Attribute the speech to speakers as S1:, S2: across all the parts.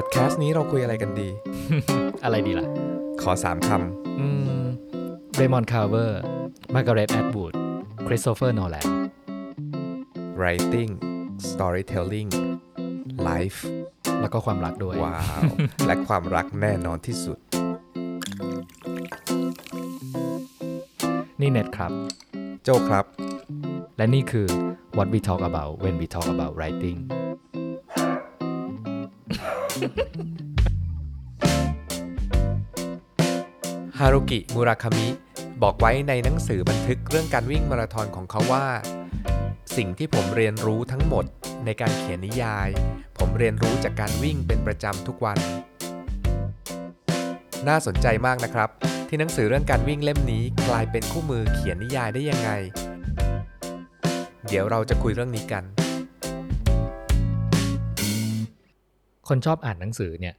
S1: พอดแคสต์นี้เราคุยอะไรกันดี
S2: อะไรดีล่ะ
S1: ขอสามคำ
S2: อืมเรมอนด์ คาร์เวอร์มาร์กาเร็ตแอตวูดคริสโตเฟอร์โนแลนำ
S1: writing storytelling life
S2: แล้วก็ความรักด้วย
S1: ว้าว และความรักแน่นอนที่สุด
S2: นี่เน็ตครับ
S1: โจครับ
S2: และนี่คือ what we talk about when we talk about writing
S1: ฮารุกิ มุราคามิ บอกไว้ในหนังสือบันทึกเรื่องการวิ่งมาราธอนของเขาว่า สิ่งที่ผมเรียนรู้ทั้งหมดในการเขียนนิยาย ผมเรียนรู้จากการวิ่งเป็นประจำทุกวัน น่าสนใจมากนะครับ ที่หนังสือเรื่องการวิ่งเล่มนี้กลายเป็นคู่มือเขียนนิยายได้ยังไง เดี๋ยวเราจะคุยเรื่องนี้กัน
S2: คนชอบอ่านหนังสือเนี่ย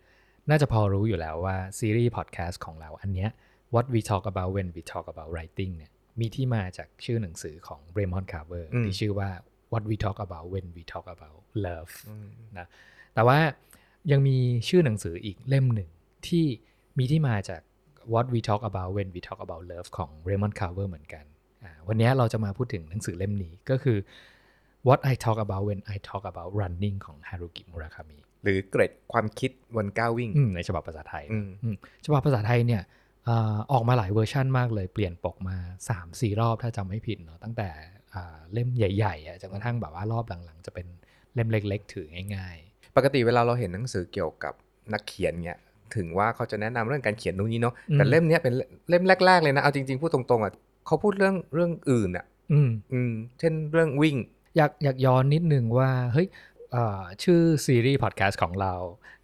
S2: น่าจะพอรู้อยู่แล้วว่าซีรีส์พอดแคสต์ของเราอันเนี้ย what we talk about when we talk about writing เนี่ยมีที่มาจากชื่อหนังสือของ Raymond Carver
S1: อืม
S2: ที่ชื่อว่า what we talk about when we talk about love นะแต่ว่ายังมีชื่อหนังสืออีกเล่มหนึ่งที่มีที่มาจาก what we talk about when we talk about love ของ Raymond Carver เหมือนกันอ่าวันนี้เราจะมาพูดถึงหนังสือเล่มนี้ก็คือ what I talk about when I talk about running ของ Haruki Murakami
S1: หรือเกร็ดความคิดบนก้าววิ่ง
S2: อืมในฉบับภาษาไทย
S1: อืม
S2: อืมฉบับภาษาไทยเนี่ยเอ่อออกมาหลายเวอร์ชั่นมากเลย เปลี่ยนปกมา 3 4 รอบถ้าจำไม่ผิดเนาะตั้งแต่อ่าเล่มใหญ่ๆอะจนกระทั่งแบบว่ารอบหลังๆ จะเป็นเล่มเล็ก ๆ ถือง่าย
S1: ปกติเวลาเราเห็นหนังสือเกี่ยวกับนักเขียนเนี่ยถึงว่าเขาจะแนะนำเรื่องการเขียนตรงนี้เนาะ
S2: อืม
S1: แต่เล่มเนี้ยเป็นเล่มแรก ๆ เลยนะเอาจริงๆพูดตรงๆอะเขาพูดเรื่องเรื่องอื่นอะ
S2: ๆอืม
S1: อืมเช่นเรื่องวิ่ง
S2: อยากอยากย้อนนิดนึงว่าเฮ้ยเอ่อ ชื่อซีรีส์พอดแคสต์ของเรา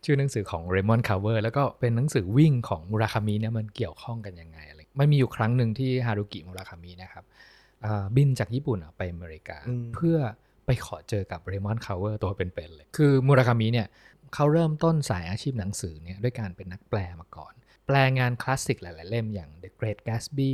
S2: ชื่อหนังสือของ Raymond Carver แล้วก็เป็นหนังสือวิ่งของมุราคามิเนี่ยมันเกี่ยวข้องกันยังไงอะไรมันมีอยู่ครั้งหนึ่งที่ฮารุกิมุราคามินะครับอ่าบินจากญี่ปุ่นอะไปอเมริกา
S1: อืม
S2: เพื่อไปขอเจอกับ Raymond Carver ตัวเป็นๆเลย คือมุราคามิเนี่ยเขาเริ่มต้นสายอาชีพหนังสือเนี่ยด้วยการเป็นนักแปลมาก่อน แปลงานคลาสสิกหลาย ๆ เล่มอย่าง The Great Gatsby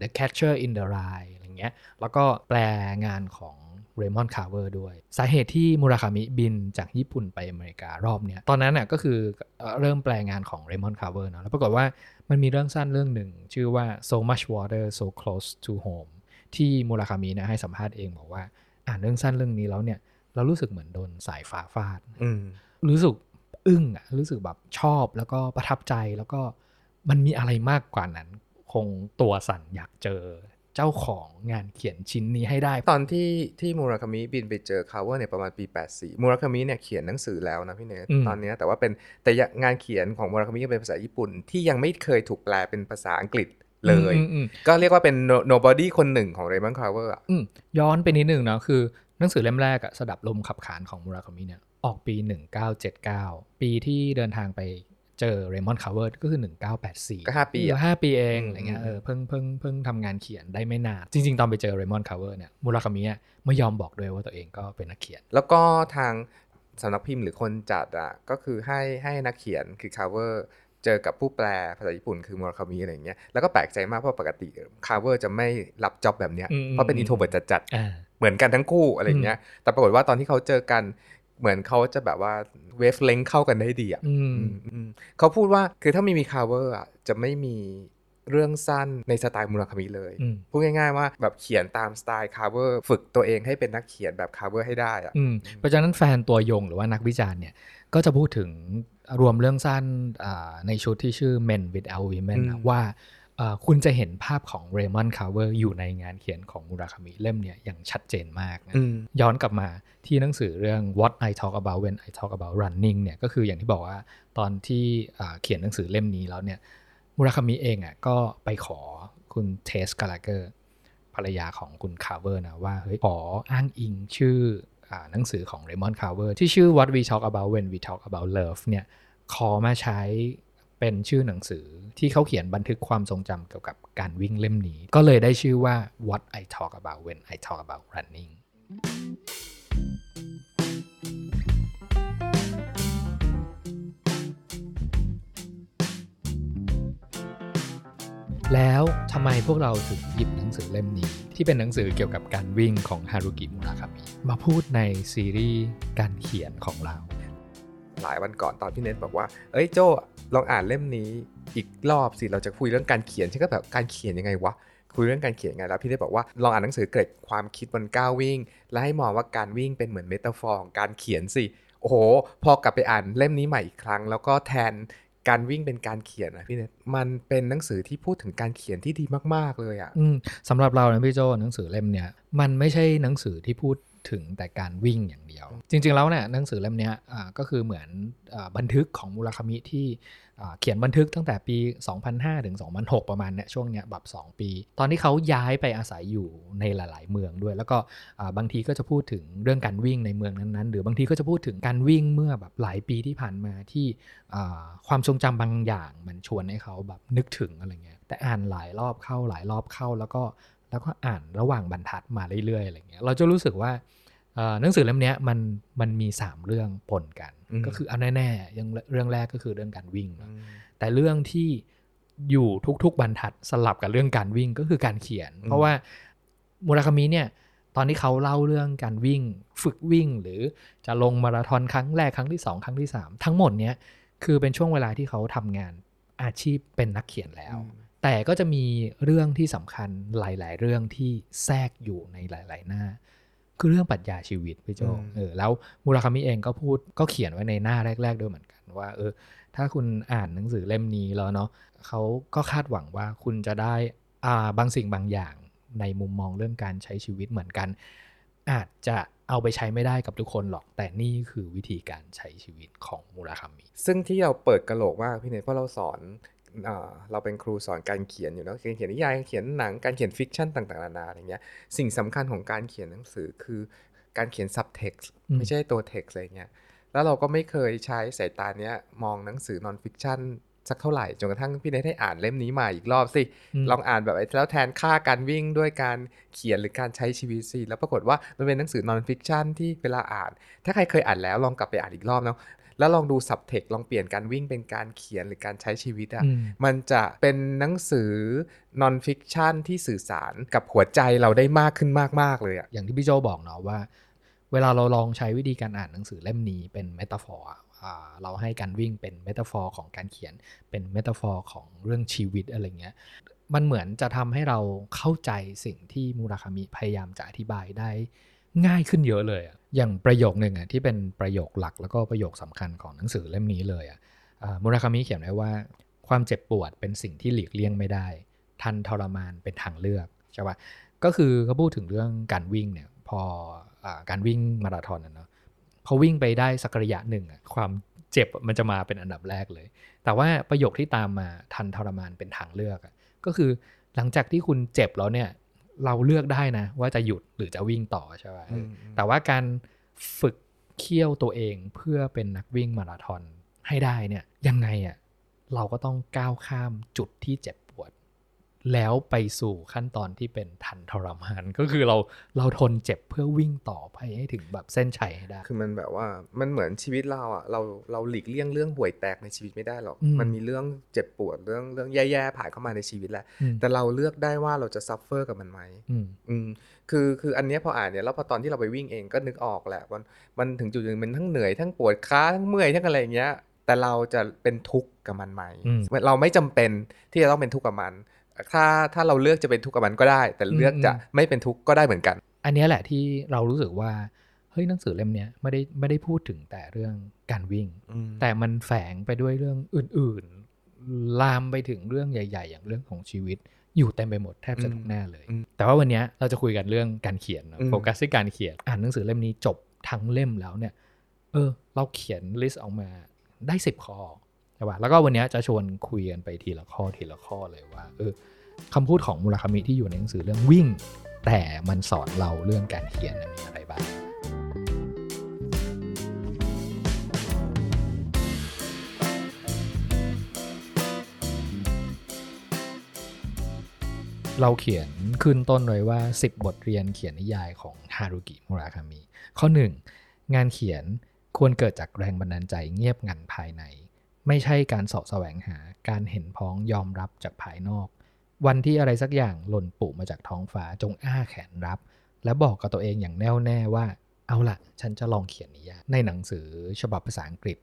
S2: The Catcher in the Rye อะไรเงี้ยแล้วก็แปลงานของ Raymond Carver ด้วย สาเหตุที่มุราคามิบินจากญี่ปุ่นไปอเมริการอบเนี้ยตอนนั้นน่ะก็คือเอ่อเริ่มแปลงานของ Raymond Carver เนอะแล้วปรากฏว่ามันมีเรื่องสั้นเรื่องหนึ่ง ชื่อว่า so much water so close to home ที่มุราคามินะให้สัมภาษณ์เองบอกว่าอ่านเรื่องสั้นเรื่องนี้แล้วเนี่ยเรารู้สึกเหมือนโดนสายฟ้าฟาด
S1: อืม
S2: รู้สึกอึ้งอะรู้สึกแบบชอบแล้วก็ประทับใจแล้วก็มันมีอะไรมากกว่านั้น คงตัวสั่นอยากเจอ เจ้าของงานเขียนชิ้นนี้ให้ได้
S1: ตอนที่ที่มูราคามิบินไปเจอคาเวอร์เนี่ยประมาณปี 84มูราคามิเนี่ยเขียนหนังสือแล้วนะพี่เนท
S2: อืม
S1: ตอนเนี้ยแต่ว่าเป็นแต่งานเขียนของมูราคามิก็เป็นภาษาญี่ปุ่น ที่ยังไม่เคยถูกแปลเป็นภาษาอังกฤษเลย
S2: อืมอืม
S1: ก็เรียกว่าเป็น no- nobody คนหนึ่งของเรมอนด์ คาร์เวอร์อะ
S2: อืมย้อนไปนิดนึงเนาะคือหนังสือเล่มแรกอะสดับลมขับขานของมุราคามิเนี่ยออกปี 1979 ปีที่เดินทางไป เจอเรมอนด์ คาร์เวอร์ก็คือ 1984
S1: ก็ห้าปี
S2: เอ
S1: อะ
S2: อห้าปีเอง
S1: อืม
S2: อะไรเงี้ย
S1: อืม
S2: เออเพิ่งเพิ่งเพิ่งทำงานเขียนได้ไม่นาน จริง ๆ ตอนไปเจอเรมอนด์ คาร์เวอร์เนี่ยมุราคามิอะไม่ยอมบอกด้วยว่าตัวเองก็เป็นนักเขียน
S1: แล้วก็ทางสำนักพิมพ์หรือคนจัดอะก็คือให้ให้นักเขียนคือคาเวอร์เจอกับผู้แปลภาษาญี่ปุ่นคือมูราคามิอะไรอย่างเงี้ยแล้วก็แปลกใจมากเพราะปกติคาเวอร์จะไม่รับ job แบบเนี้ย
S2: อืม
S1: เพราะเป็น
S2: อืม
S1: introvert จัดๆ
S2: อ่า
S1: เหมือนกันทั้งคู่อะไรอย่างเงี้ยแต่ปรากฏว่าตอนที่เขาเจอกัน เหมือนเขาจะแบบว่า wavelength เข้ากันได้ดีอะ
S2: อืม
S1: อืมอืมเขาพูดว่าคือถ้าไม่มีคาเวอร์อะจะไม่มีเรื่องสั้นในสไตล์มูราคามิเลย
S2: อืม
S1: พูดง่ายๆว่าแบบเขียนตามสไตล์คาเวอร์ฝึกตัวเองให้เป็นนักเขียนแบบคาเวอร์ให้ได้อะ
S2: อืมเพราะฉะนั้นแฟนตัวยงหรือว่านักวิจารณ์เนี่ย ก็จะพูดถึงรวมเรื่องสั้นอ่าในชุดที่ชื่อ Men Without Women อะ
S1: อืม
S2: ว่าอ่าคุณจะเห็นภาพของ Raymond Carver อยู่ในงานเขียนของมุราคามิเล่มเนี่ยอย่างชัดเจนมากนะ
S1: อืม
S2: ย้อนกลับมา ที่หนังสือเรื่อง What I Talk About When I Talk About Running เนี่ยก็คืออย่างที่บอกว่าตอนที่เขียนหนังสือเล่มนี้แล้วเนี่ยมุราคามิเองอะก็ไปขอคุณเทสกาลาเกอร์ภรรยาของคุณคาร์เวอร์นะว่าเฮ้ยขออ้างอิงชื่ออหนังสือของ Raymond Carver ที่ชื่อ What We Talk About When We Talk About Love เนี่ยขอมาใช้เป็นชื่อหนังสือที่เขาเขียนบันทึกความทรงจำเกี่ยวกับการวิ่งเล่มนี้ ก็เลยได้ชื่อว่า What I Talk About When I Talk About Running แล้วทำไมพวกเราถึงหยิบหนังสือเล่มนี้ ที่เป็นหนังสือเกี่ยวกับการวิ่งของฮารุกิมุราคามิมาพูดในซีรีส์การเขียนของเรา
S1: หลายวันก่อนตอนพี่เน็ตบอกว่า เอ้ยโจลองอ่านเล่มนี้อีกรอบสิเราจะคุยเรื่องการเขียนฉันก็แบบการเขียนยังไงวะคุยเรื่องการเขียนไงแล้วพี่เน็ตบอกว่าลองอ่านหนังสือเกร็ดความคิดบนก้าววิ่ง และให้มองว่าการวิ่งเป็นเหมือน metaphor ของการเขียนสิโอ้โห พอกลับไปอ่านเล่มนี้ใหม่อีกครั้ง แล้วก็แทน การวิ่งเป็นการเขียนนะพี่เน็ตมันเป็นหนังสือที่พูดถึงการเขียนที่ดีมาก ๆ เลยอะ่ะ
S2: สำหรับเรานะพี่โจหนังสือเล่มเนี้ยมันไม่ใช่หนังสือที่พูด ถึงแต่การวิ่งอย่างเดียว จริง ๆ แล้วเนี่ยหนังสือเล่มนี้ก็คือเหมือนอบันทึกของมูราคามิที่เขียนบันทึกตั้งแต่ปี 2005 ถึง 2006 ประมาณเนี้ยช่วงเนี้ยแบบ2 ปี ตอนที่เขาย้ายไปอาศัยอยู่ในหลาย ๆ เมืองด้วย แล้วก็บางทีก็จะพูดถึงเรื่องการวิ่งในเมืองนั้นๆ หรือบางทีก็จะพูดถึงการวิ่งเมื่อแบบหลายปีที่ผ่านมาที่ความทรงจำบางอย่างมันชวนให้เขาแบบนึกถึงอะไรเงี้ยแต่อ่านหลายรอบเข้าหลายรอบเข้าแล้วก็ แล้วก็อ่านระหว่างบรรทัดมาเรื่อยๆอะไรเงี้ยเราจะรู้สึกว่าเอ่อหนังสือเล่มเนี้ยมันมันมี 3 เรื่องปนกัน
S1: อืม
S2: ก็คือเอาแน่ๆยังเรื่องแรกก็คือเรื่องการวิ่งเนอะแต่เรื่องที่อยู่ทุกๆบรรทัดสลับกับเรื่องการวิ่งก็คือการเขียน เพราะว่ามูราคามิเนี่ยตอนที่เขาเล่าเรื่องการวิ่ง ฝึกวิ่ง หรือจะลงมาราธอนครั้งแรกครั้งที่สองครั้งที่สามทั้งหมดเนี้ยคือเป็นช่วงเวลาที่เขาทำงานอาชีพเป็นนักเขียนแล้ว แต่ก็จะมีเรื่องที่สำคัญหลาย ๆ เรื่องที่แทรกอยู่ในหลาย ๆ หน้า คือเรื่องปรัชญาชีวิตพี่โจ
S1: อืม
S2: เออแล้วมูราคามิเองก็พูดก็เขียนไว้ในหน้าแรก ๆ ด้วยเหมือนกันว่า เออ ถ้าคุณอ่านหนังสือเล่มนี้แล้วเนาะเขาก็คาดหวังว่าคุณจะได้อ่าบางสิ่งบางอย่างในมุมมองเรื่องการใช้ชีวิตเหมือนกัน อาจจะเอาไปใช้ไม่ได้กับทุกคนหรอก แต่นี่คือวิธีการใช้ชีวิตของมูราคามิ
S1: ซึ่งที่เราเปิดกระโหลกมากพี่เนทเพราะเราสอนอ่า เราเป็นครูสอนการเขียนอยู่แล้วการเขียนนิยายการเขียนหนังการเขียน fiction ต่างๆนานาอะไรเงี้ยสิ่งสำคัญของการเขียนหนังสือคือการเขียน subtext
S2: อืม
S1: ไม่ใช่ตัว text อะไรเงี้ยแล้วเราก็ไม่เคยใช้สายตาเนี้ยมองหนังสือ non-fiction สักเท่าไหร่จนกระทั่งพี่เนทให้อ่านเล่มนี้มาอีกรอบสิ
S2: ม
S1: ลองอ่านแบบไอ้แล้วแทนค่าการวิ่งด้วยการเขียนหรือการใช้ชีวิตสิแล้วปรากฏว่ามันเป็นหนังสือ non-fiction ที่เวลาอ่าน ถ้าใครเคยอ่านแล้วลองกลับไปอ่านอีกรอบเนาะ แล้วลองดู subtext ลองเปลี่ยนการวิ่งเป็นการเขียนหรือการใช้ชีวิตอะ
S2: อืม
S1: มันจะเป็นหนังสือ non fiction ที่สื่อสารกับหัวใจเราได้มากขึ้นมาก ๆ เลยอะ
S2: อย่างที่พี่โจบอกเนาะว่า เวลาเราลองใช้วิธีการอ่านหนังสือเล่มนี้เป็น metaphor เราให้การวิ่งเป็น metaphor ของการเขียนเป็น metaphor ของเรื่องชีวิตอะไรเงี้ยมันเหมือนจะทำให้เราเข้าใจสิ่งที่มูราคามิพยายามจะอธิบายได้ง่ายขึ้นเยอะเลย อย่างประโยคหนึ่งอะที่เป็นประโยคหลักแล้วก็ประโยคสำคัญของหนังสือเล่มนี้เลยอะอ่ามูราคามิเขียนไว้ว่า ความเจ็บปวดเป็นสิ่งที่หลีกเลี่ยงไม่ได้ ทันทรมานเป็นทางเลือกใช่ปะก็คือเขาพูดถึงเรื่องการวิ่งเนี่ยพออการวิ่งมาราธอนเนาะพอวิ่งไปได้สักระยะหนึ่งอะความเจ็บมันจะมาเป็นอันดับแรกเลย แต่ว่าประโยคที่ตามมาทันทรมานเป็นทางเลือกอะก็คือหลังจากที่คุณเจ็บแล้วเนี่ย เราเลือกได้นะ ว่าจะหยุดหรือจะวิ่งต่อใช่ไหม
S1: อืม
S2: แต่ว่าการฝึกเคี่ยวตัวเองเพื่อเป็นนักวิ่งมาราธอนให้ได้เนี่ยยังไงอะเราก็ต้องก้าวข้ามจุดที่เจ็บปวด แล้วไปสู่ขั้นตอนที่เป็นทันทรมานก็คือเราเราทนเจ็บเพื่อวิ่งต่อไปให้ถึงแบบเส้นชัยให้ได้
S1: คือมันแบบว่ามันเหมือนชีวิตเราอะเราเราหลีกเลี่ยงเรื่องห่วยแตกในชีวิตไม่ได้หรอก
S2: อืม
S1: มันมีเรื่องเจ็บปวดเรื่องเรื่องแย่ๆผ่านเข้ามาในชีวิตแหละ
S2: อืม
S1: แต่เราเลือกได้ว่าเราจะ suffer กับมันไหม
S2: อืม
S1: อืมคือคืออันเนี้ยพออ่านเนี่ยแล้วพอตอนที่เราไปวิ่งเองก็นึกออกแหละมันมันถึงจุดหนึ่งมันทั้งเหนื่อยทั้งปวดขาทั้งเมื่อยทั้งอะไรอย่างเงี้ยแต่เราจะเป็นทุกข์กับมันไหม
S2: อืม
S1: เราไม่จำเป็นที่จะต้องเป็นทุกข์กับมัน ถ้าถ้าเราเลือกจะเป็นทุกข์กับมันก็ได้ แต่เลือกจะไม่เป็นทุกข์ก็ได้เหมือนกัน
S2: อันเนี้ยแหละที่เรารู้สึกว่าเฮ้ยหนังสือเล่มเนี้ยไม่ได้ไม่ได้พูดถึงแต่เรื่องการวิ่ง แต่มันแฝงไปด้วยเรื่องอื่นๆ ลามไปถึงเรื่องใหญ่ ๆ อย่างเรื่องของชีวิต อยู่เต็มไปหมดแทบจะทุกหน้าเลย
S1: อืม
S2: แต่ว่าวันเนี้ยเราจะคุยกันเรื่องการเขียนเนอะ
S1: อืม
S2: โฟกัสที่การเขียนอ่านหนังสือเล่มนี้จบทั้งเล่มแล้วเนี่ย เออ เราเขียน list ออกมาได้สิบข้อ ใช่ป่ะแล้วก็วันนี้จะชวนคุยกันไปทีละข้อทีละข้อเลยว่าเออคำพูดของมูราคามิที่อยู่ในหนังสือเรื่องวิ่ง แต่มันสอนเราเรื่องการเขียนมีอะไรบ้างเราเขียนขึ้นต้นไว้ว่า 10 บทเรียนเขียนนิยายของฮารุกิมุราคามิ ข้อ 1 งานเขียนควรเกิดจากแรงบันดาลใจเงียบงันภายใน ไม่ใช่การสาะแสวงหาการเห็นพ้องยอมรับจากภายนอก วันที่อะไรสักอย่างหล่นปุมาจากท้องฟ้าจงอ้าแขนรับ และบอกกับตัวเองอย่างแน่วแน่ว่าเอาละฉันจะลองเขียนนิยายในหนังสือฉบับภาษาอังกฤษ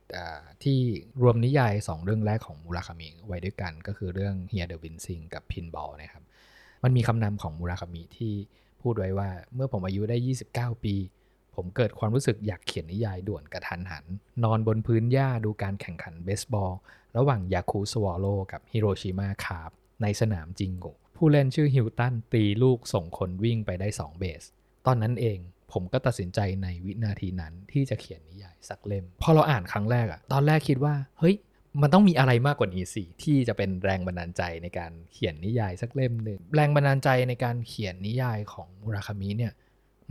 S2: ที่รวมนิยาย 2 เรื่องแรกของมูราคามิไว้ด้วยกันก็คือเรื่องเฮียเดวินซิงกับพินบอลนะครับมันมีคำนำของมูราคามิที่พูดไว้ว่าเมื่อผมอายุได้ 29 ปี ผมเกิดความรู้สึกอยากเขียนนิยายด่วนกระทันหัน นอนบนพื้นหญ้าดูการแข่งขันเบสบอล ระหว่างยาคูสวอโลกับฮิโรชิมาคาร์บในสนามจิงโกผู้เล่นชื่อฮิวตันตีลูกส่งคนวิ่งไปได้ 2 เบส ตอนนั้นเองผมก็ตัดสินใจในวินาทีนั้นที่จะเขียนนิยายสักเล่ม พอเราอ่านครั้งแรกอะตอนแรกคิดว่า เฮ้ย มันต้องมีอะไรมากกว่านี้สิที่จะเป็นแรงบันดาลใจในการเขียนนิยายสักเล่มหนึ่งแรงบันดาลใจในการเขียนนิยายของมุราคามิเนี่ย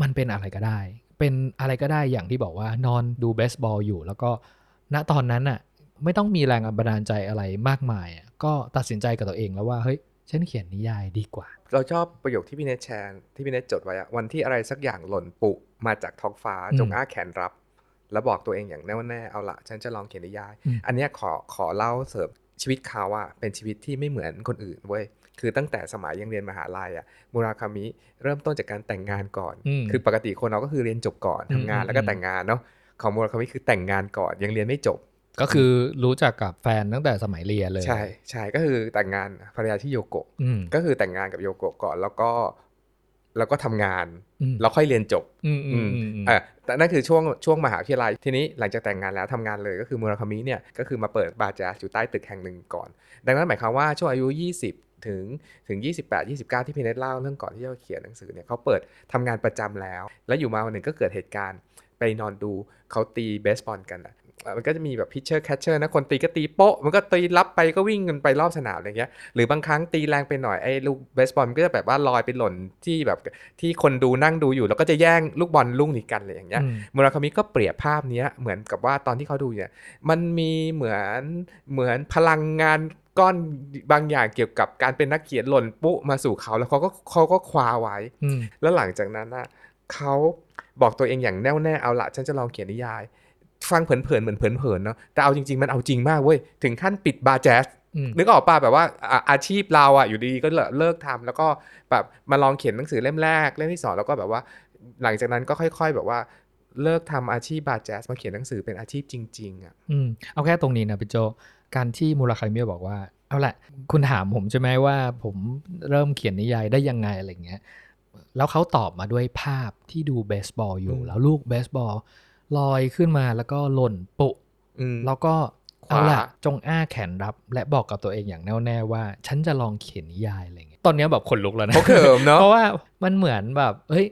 S2: มันเป็นอะไรก็ได้ เป็นอะไรก็ได้อย่างที่บอกว่านอนดูเบสบอลอยู่ แล้วก็ณตอนนั้นอะไม่ต้องมีแรงบันดาลใจอะไรมากมายอะก็ตัดสินใจกับตัวเองแล้วว่าเฮ้ยฉันเขียนนิยายดีกว่า
S1: เราชอบประโยคที่พี่เนทแชร์ที่พี่เนทจดไว้อะวันที่อะไรสักอย่างหล่นปุมาจากท้องฟ้า
S2: อืม
S1: จงอ้าแขนรับ แล้วบอกตัวเองอย่างแน่วแน่เอาละฉันจะลองเขียนนิยาย
S2: อืม
S1: อันเนี้ยขอขอเล่าเสริมชีวิตเขาอะเป็นชีวิตที่ไม่เหมือนคนอื่นเว้ย คือตั้งแต่สมัยยังเรียนมหาลัยอะมูราคามิเริ่มต้นจากการแต่งงานก่อน
S2: อืม
S1: คือปกติคนเราก็คือเรียนจบก่อน
S2: อืม
S1: ทำงาน
S2: อืม
S1: แล้วก็
S2: อืม
S1: แต่งงานเนาะของมูราคามิคือแต่งงานก่อนยังเรียนไม่จบ
S2: ก็คือรู้จักกับแฟนตั้งแต่สมัยเรียนเลย
S1: ใช่ใช่ก็คือแต่งงานภรรยาที่โยโกะ
S2: อืม
S1: ก็คือแต่งงานกับโยโกะก่อนแล้วก็แล้วก็ทำงาน
S2: อืม
S1: แล้วค่อยเรียนจบ
S2: อืมอืมอืมอืม
S1: เออแต่นั่นคือช่วงช่วงมหาวิทยาลัยทีนี้หลังจากแต่งงานแล้วทำงานเลยก็คือมูราคามิเนี่ยก็คือมาเปิดบาร์แจ๊สอยู่ใต้ตึกแห่งหนึ่งก่อน ดังนั้นหมายความว่าช่วงอายุ 20ถึงถึง 28 29 ที่พี่เนทเล่าเรื่องก่อนที่จะเขียนหนังสือเนี่ยเขาเปิดทำงานประจำแล้ว แล้วอยู่มาวันหนึ่งก็เกิดเหตุการณ์ ไปนอนดูเขาตีเบสบอลกันอะเอ่อมันก็จะมีแบบ pitcher catcher นะคนตีก็ตีโป๊ะ มันก็ตีรับไปก็วิ่งกันไปรอบสนามอะไรเงี้ยหรือบางครั้งตีแรงไปหน่อยไอ้ลูกเบสบอลมันก็จะแบบว่าลอยไปหล่นที่แบบที่คนดูนั่งดูอยู่ แล้วก็จะแย่งลูกบอลลูกนี้กันอะไรอย่างเงี้ย
S2: อืม
S1: มูราคามิก็เปรียบภาพเนี้ยเหมือนกับว่าตอนที่เขาดูเนี่ยมันมีเหมือนเหมือนพลังงาน ก้อนบางอย่างเกี่ยวกับการเป็นนักเขียนหล่นปุ๊มาสู่เขาแล้วเขาก็เขาก็คว้าไว้
S2: อืม
S1: แล้วหลังจากนั้นน่ะเขาบอกตัวเองอย่างแน่วแน่เอาละฉันจะลองเขียนนิยาย ฟังเผินๆเหมือนเผินๆเนาะแต่เอาจริง ๆ มันเอาจริงมากเว้ยถึงขั้นปิดบาร์แจ๊ส
S2: อืม
S1: นึกออกป่ะแบบว่าอะอาชีพเราอะอยู่ดีๆก็เลิกทำแล้วก็แบบมาลองเขียนหนังสือเล่มแรกเล่มที่สองแล้วก็แบบว่า หลังจากนั้นก็ค่อย ๆ แบบว่าเลิกทำอาชีพบาร์แจ๊สมาเขียนหนังสือเป็นอาชีพจริงๆอะ
S2: อืมเอาแค่ตรงนี้นะพี่โจ การที่มูราคามิบอกว่า เอาละคุณถามผมใช่ไหมว่าผมเริ่มเขียนนิยายได้ยังไงอะไรเงี้ยแล้วเขาตอบมาด้วยภาพที่ดูเบสบอลอยู่
S1: อืม
S2: แล้วลูกเบสบอลลอยขึ้นมาแล้วก็หล่นปุ
S1: อืม
S2: แล้วก็
S1: ขวา
S2: เอาละจงอ้าแขนรับ และบอกกับตัวเองอย่างแน่วแน่ว่า ฉันจะลองเขียนนิยายอะไรเงี้ยตอนเนี้ยแบบขนลุกแล้วนะ
S1: เขาเขิมเนาะ
S2: เพราะว่ามันเหมือนแบบเฮ้ย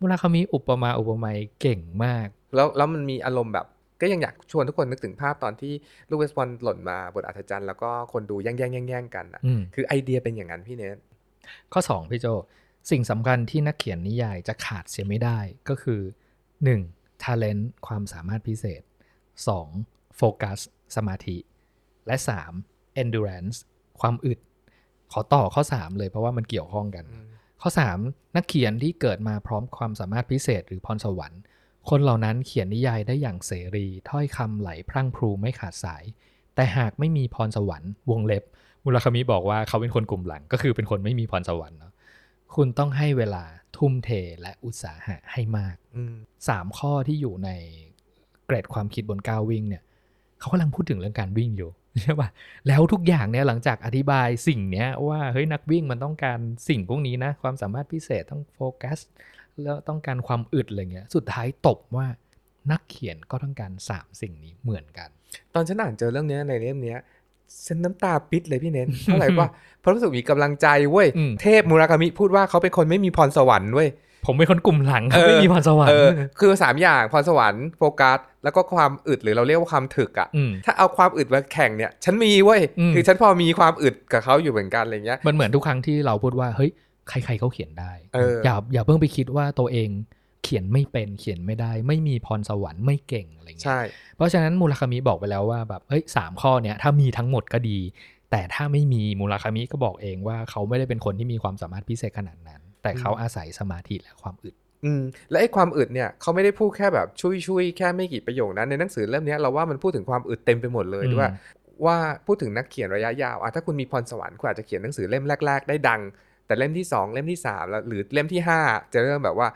S2: มูราคามิอุปมาอุปไมยเก่งมาก
S1: แล้วแล้วมันมีอารมณ์แบบ ก็ยังอยากชวนทุกคนนึกถึงภาพตอนที่ลูกเวสบอลหล่นมาบนอัศจรรย์แล้วก็คนดูแย่งแย่งแย่งแย่งกันอะ
S2: อืม
S1: คือไอเดียเป็นอย่างนั้นพี่เนท
S2: ข้อ 2 พี่โจ สิ่งสำคัญที่นักเขียนนิยายจะขาดเสียไม่ได้ก็คือ 1. talent ความสามารถพิเศษ 2. โฟกัสสมาธิ และ 3. endurance ความอึด ขอต่อข้อ 3 เลยเพราะว่ามันเกี่ยวข้องกัน ข้อ 3 นักเขียนที่เกิดมาพร้อมความสามารถพิเศษหรือพรสวรรค์ คนเหล่านั้นเขียนนิยายได้อย่างเสรี ถ้อยคำไหลพรั่งพรูไม่ขาดสาย แต่หากไม่มีพรสวรรค์วงเล็บ มุลคามิบอกว่าเขาเป็นคนกลุ่มหลัง ก็คือเป็นคนไม่มีพรสวรรค์เนาะคุณต้องให้เวลาทุ่มเทและอุตสาหะให้มาก
S1: อืม
S2: สามข้อที่อยู่ในเกรดความคิดบนก้าววิ่งเนี่ยเขากำลังพูดถึงเรื่องการวิ่งอยู่ใช่ป่ะแล้วทุกอย่างเนี่ยหลังจากอธิบายสิ่งเนี้ยว่าเฮ้ยนักวิ่งมันต้องการสิ่งพวกนี้นะ ความสามารถพิเศษต้องโฟกัส แล้วต้องการความอึดอะไรเงี้ย สุดท้ายตบว่านักเขียนก็ต้องการสามสิ่งนี้เหมือนกัน
S1: ตอนฉันอ่านเจอเรื่องเนี้ยในเล่มเนี้ยฉันน้ำตาปิดเลยพี่เน้นเพราะอะไรว่าเพราะรู้สึกมีกำลังใจเว้ย
S2: อืม
S1: เทพมูรากามิพูดว่าเขาเป็นคนไม่มีพรสวรรค์เว้ย
S2: ผมเป็นคนกลุ่มหลัง
S1: เออ
S2: ไม่มีพรสวรร
S1: เอ
S2: ค์
S1: อคือสามอย่างพรสวรรค์โฟกัสแล้วก็ความอึดหรือเราเรียกว่าความถึกอะ
S2: อืม
S1: ถ้าเอาความอึดมาแข่งเนี่ย ฉันมีเว้ย
S2: อืม
S1: คือฉันพอมีความอึดกับเขาอยู่เหมือนกันอะไรเงี้ย
S2: มันเหมือนทุกครั้งที่เราพูดว่าเฮ้ย ใครๆเขาเขียนได้
S1: เออ
S2: อย่าอย่าเพิ่งไปคิดว่าตัวเองเขียนไม่เป็นเขียนไม่ได้ ไม่มีพรสวรรค์ไม่เก่งอะไรเงี้ย
S1: ใช่
S2: เพราะฉะนั้นมูลคามิบอกไปแล้วว่าแบบเฮ้ยสามข้อเนี้ยถ้ามีทั้งหมดก็ดี แต่ถ้าไม่มีมูลคามิก็บอกเองว่าเขาไม่ได้เป็นคนที่มีความสามารถพิเศษขนาดนั้น แต่เขาอาศัยสมาธิและความอึด
S1: อืมและไอ้ความอึดเนี่ยเขาไม่ได้พูดแค่แบบชุยชุยๆแค่ไม่กี่ประโยคนะในหนังสือเล่มเนี้ยเราว่ามันพูดถึงความอึดเต็มไปหมดเลย
S2: อืม
S1: ด้วยว่าว่าพูดถึงนักเขียนระยะยาวอะถ้าคุณมีพรสวรรค์คุณอาจจะเขียนหนังสือเล่มแรก ๆ ได้ดัง แต่เล่มที่สองเล่มที่สามแล้วหรือเล่มที่ห้าจะเริ่มแบบว่า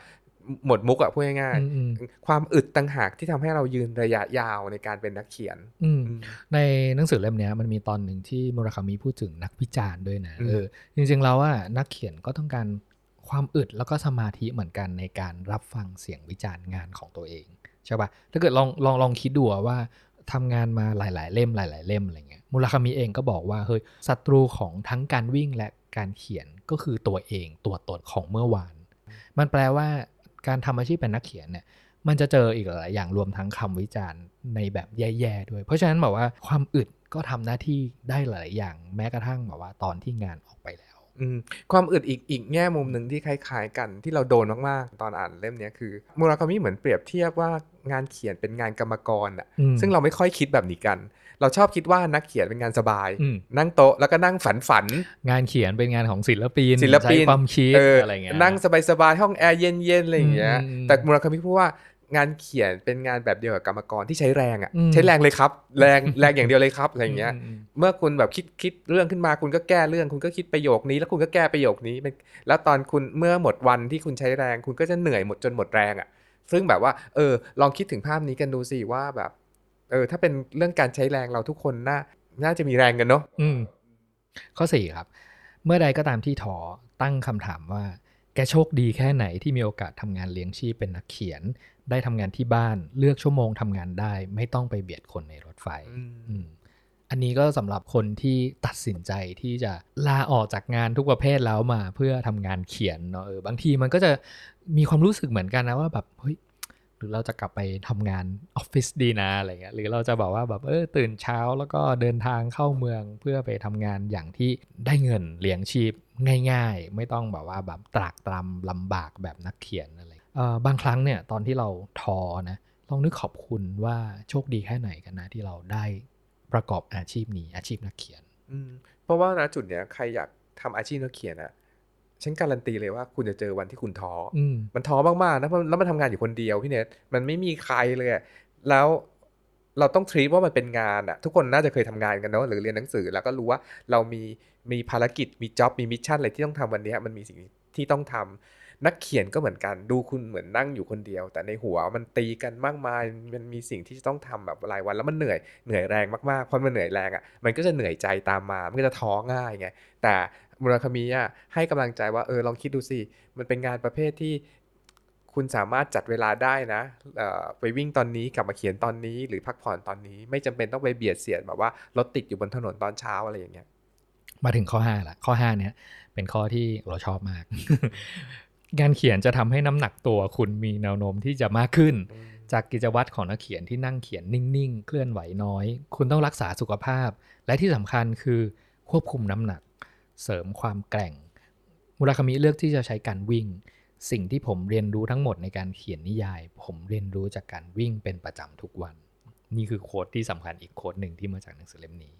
S1: หมดมุกอะพูดง่าย
S2: อืมอืม
S1: ๆความอึดต่างหากที่ทำให้เรายืนระยะยาวในการเป็นนักเขียน
S2: อืม
S1: อืม
S2: ในหนังสือเล่มเนี้ยมันมีตอนหนึ่งที่มุราคามิพูดถึงนักวิจารณ์ด้วยนะ
S1: อืม
S2: เออจริงๆแล้วว่านักเขียนก็ต้องการความอึดแล้วก็สมาธิเหมือนกันในการรับฟังเสียงวิจารณ์งานของตัวเองใช่ปะถ้าเกิดลองลองลองคิดดูอะว่าทำงานมาหลาย ๆ เล่มหลาย ๆ เล่มอะไรเงี้ยมุราคามิเองก็บอกว่าเฮ้ยศัตรูของทั้งการวิ่งและการเขียน ก็คือตัวเองตัวตนของเมื่อวาน มันแปลว่าการทำอาชีพเป็นนักเขียนเนี่ยมันจะเจออีกหลายอย่างรวมทั้งคำวิจารณ์ในแบบแย่ๆด้วย เพราะฉะนั้นบอกว่าความอึดก็ทำหน้าที่ได้หลายอย่างแม้กระทั่งแบบว่าตอนที่งานออกไปแล้ว
S1: อืมความอึดอีกอีกแง่มุมหนึ่งที่คล้ายๆกันที่เราโดนมากๆ ตอนอ่านเล่มเนี้ยคือมูราคามิเหมือนเปรียบเทียบว่างานเขียนเป็นงานกรรมกรอะ
S2: อืม
S1: ซึ่งเราไม่ค่อยคิดแบบนี้กัน เราชอบคิดว่านักเขียนเป็นงานสบาย
S2: อืม
S1: นั่งโต๊ะแล้วก็นั่งฝันฝัน
S2: งานเขียนเป็นงานของศิลปิน
S1: ศิลปิน
S2: ใช้ความคิด
S1: เออ
S2: อะไรเงี้ย
S1: นั่งสบายๆห้องแอร์เย็นๆอะไรอย่างเงี้ย
S2: อืม
S1: แต่มูราคามิพูดว่างานเขียนเป็นงานแบบเดียวกับกรรมกรที่ใช้แรงอะ
S2: อืม
S1: ใช้แรงเลยครับ แรงแรงอย่างเดียวเลยครับอะไรอย่างเงี้ย
S2: ม
S1: เมื่อคุณแบบคิดคิดเรื่องขึ้นมาคุณก็แก้เรื่อง คุณก็คิดประโยคนี้ แล้วคุณก็แก้ประโยคนี้เป็นแล้วตอนคุณเมื่อหมดวันที่คุณใช้แรง คุณก็จะเหนื่อยหมดจนหมดแรงอะ่ะซึ่งแบบว่าเออลองคิดถึงภาพนี้กันดูสิว่าแบบ เออถ้าเป็นเรื่องการใช้แรงเราทุกคนน่าน่าจะมีแรงกันเนาะ
S2: อืม ข้อสี่ครับ เมื่อใดก็ตามที่ทอตั้งคำถามว่า แกโชคดีแค่ไหนที่มีโอกาสทำงานเลี้ยงชีพเป็นนักเขียน ได้ทำงานที่บ้านเลือกชั่วโมงทำงานได้ ไม่ต้องไปเบียดคนในรถไฟอืมอันนี้ก็สำหรับคนที่ตัดสินใจที่จะลาออกจากงานทุกประเภทแล้วมาเพื่อทำงานเขียนเนาะเออบางทีมันก็จะมีความรู้สึกเหมือนกันนะว่าแบบเฮ้ย หรือเราจะกลับไปทำงานออฟฟิศดีนะอะไรเงี้ยหรือเราจะบอกว่าแบบเออตื่นเช้าแล้วก็เดินทางเข้าเมืองเพื่อไปทำงานอย่างที่ได้เงินเลี้ยงชีพง่ายๆ ไม่ต้องแบบว่าแบบตรากตรำลำบากแบบนักเขียนอะไรบางครั้งเนี่ยตอนที่เราทอนะลองนึกขอบคุณว่าโชคดีแค่ไหนกันนะที่เราได้ประกอบอาชีพนี้อาชีพนักเขียน
S1: อืมเพราะว่าณจุดเนี้ยใครอยากทำอาชีพนักเขียนอะ ฉันการันตีเลยว่าคุณจะเจอวันที่คุณท้ออ
S2: อืม
S1: มันท้อมากๆนะเพราะแล้วมันทำงานอยู่คนเดียวพี่เนทมันไม่มีใครเลยอะแล้วเราต้องทรีว่ามันเป็นงานอะทุกคนน่าจะเคยทำงานกันเนาะหรือเรียนหนังสือแล้วก็รู้ว่าเรามีมีภารกิจมี job มี mission อะไรที่ต้องทำวันเนี้ยมันมีสิ่งที่ต้องทำนักเขียนก็เหมือนกันดูคุณเหมือนนั่งอยู่คนเดียว แต่ในหัวมันตีกันมากมายมันมีสิ่งที่จะต้องทำแบบรายวันแล้วมันเหนื่อยเหนื่อยแรงมากๆพอมันเหนื่อยแรงอะมันก็จะเหนื่อยใจตามมามันก็จะท้อง่ายไงแต่ มุราคามิอะให้กำลังใจว่าเออลองคิดดูสิ มันเป็นงานประเภทที่คุณสามารถจัดเวลาได้นะเอ่อไปวิ่งตอนนี้กลับมาเขียนตอนนี้ หรือพักผ่อนตอนนี้ ไม่จำเป็นต้องไปเบียดเสียดแบบว่ารถติดอยู่บนถนนตอนเช้าอะไรอย่างเงี้ย
S2: มาถึงข้อ5ละข้อ5เนี่ยเป็นข้อที่เราชอบมาก งานเขียนจะทำให้น้ำหนักตัวคุณมีแนวโน้มที่จะมากขึ้น จากกิจวัตรของนักเขียนที่นั่งเขียนนิ่ง ๆ เคลื่อนไหวน้อย คุณต้องรักษาสุขภาพ และที่สำคัญคือควบคุมน้ำหนัก เสริมความแกร่ง มุราคามิเลือกที่จะใช้การวิ่ง สิ่งที่ผมเรียนรู้ทั้งหมดในการเขียนนิยาย ผมเรียนรู้จากการวิ่งเป็นประจำทุกวัน นี่คือโค้ดที่สำคัญอีกโค้ดหนึ่งที่มาจากหนังสือเล่มนี้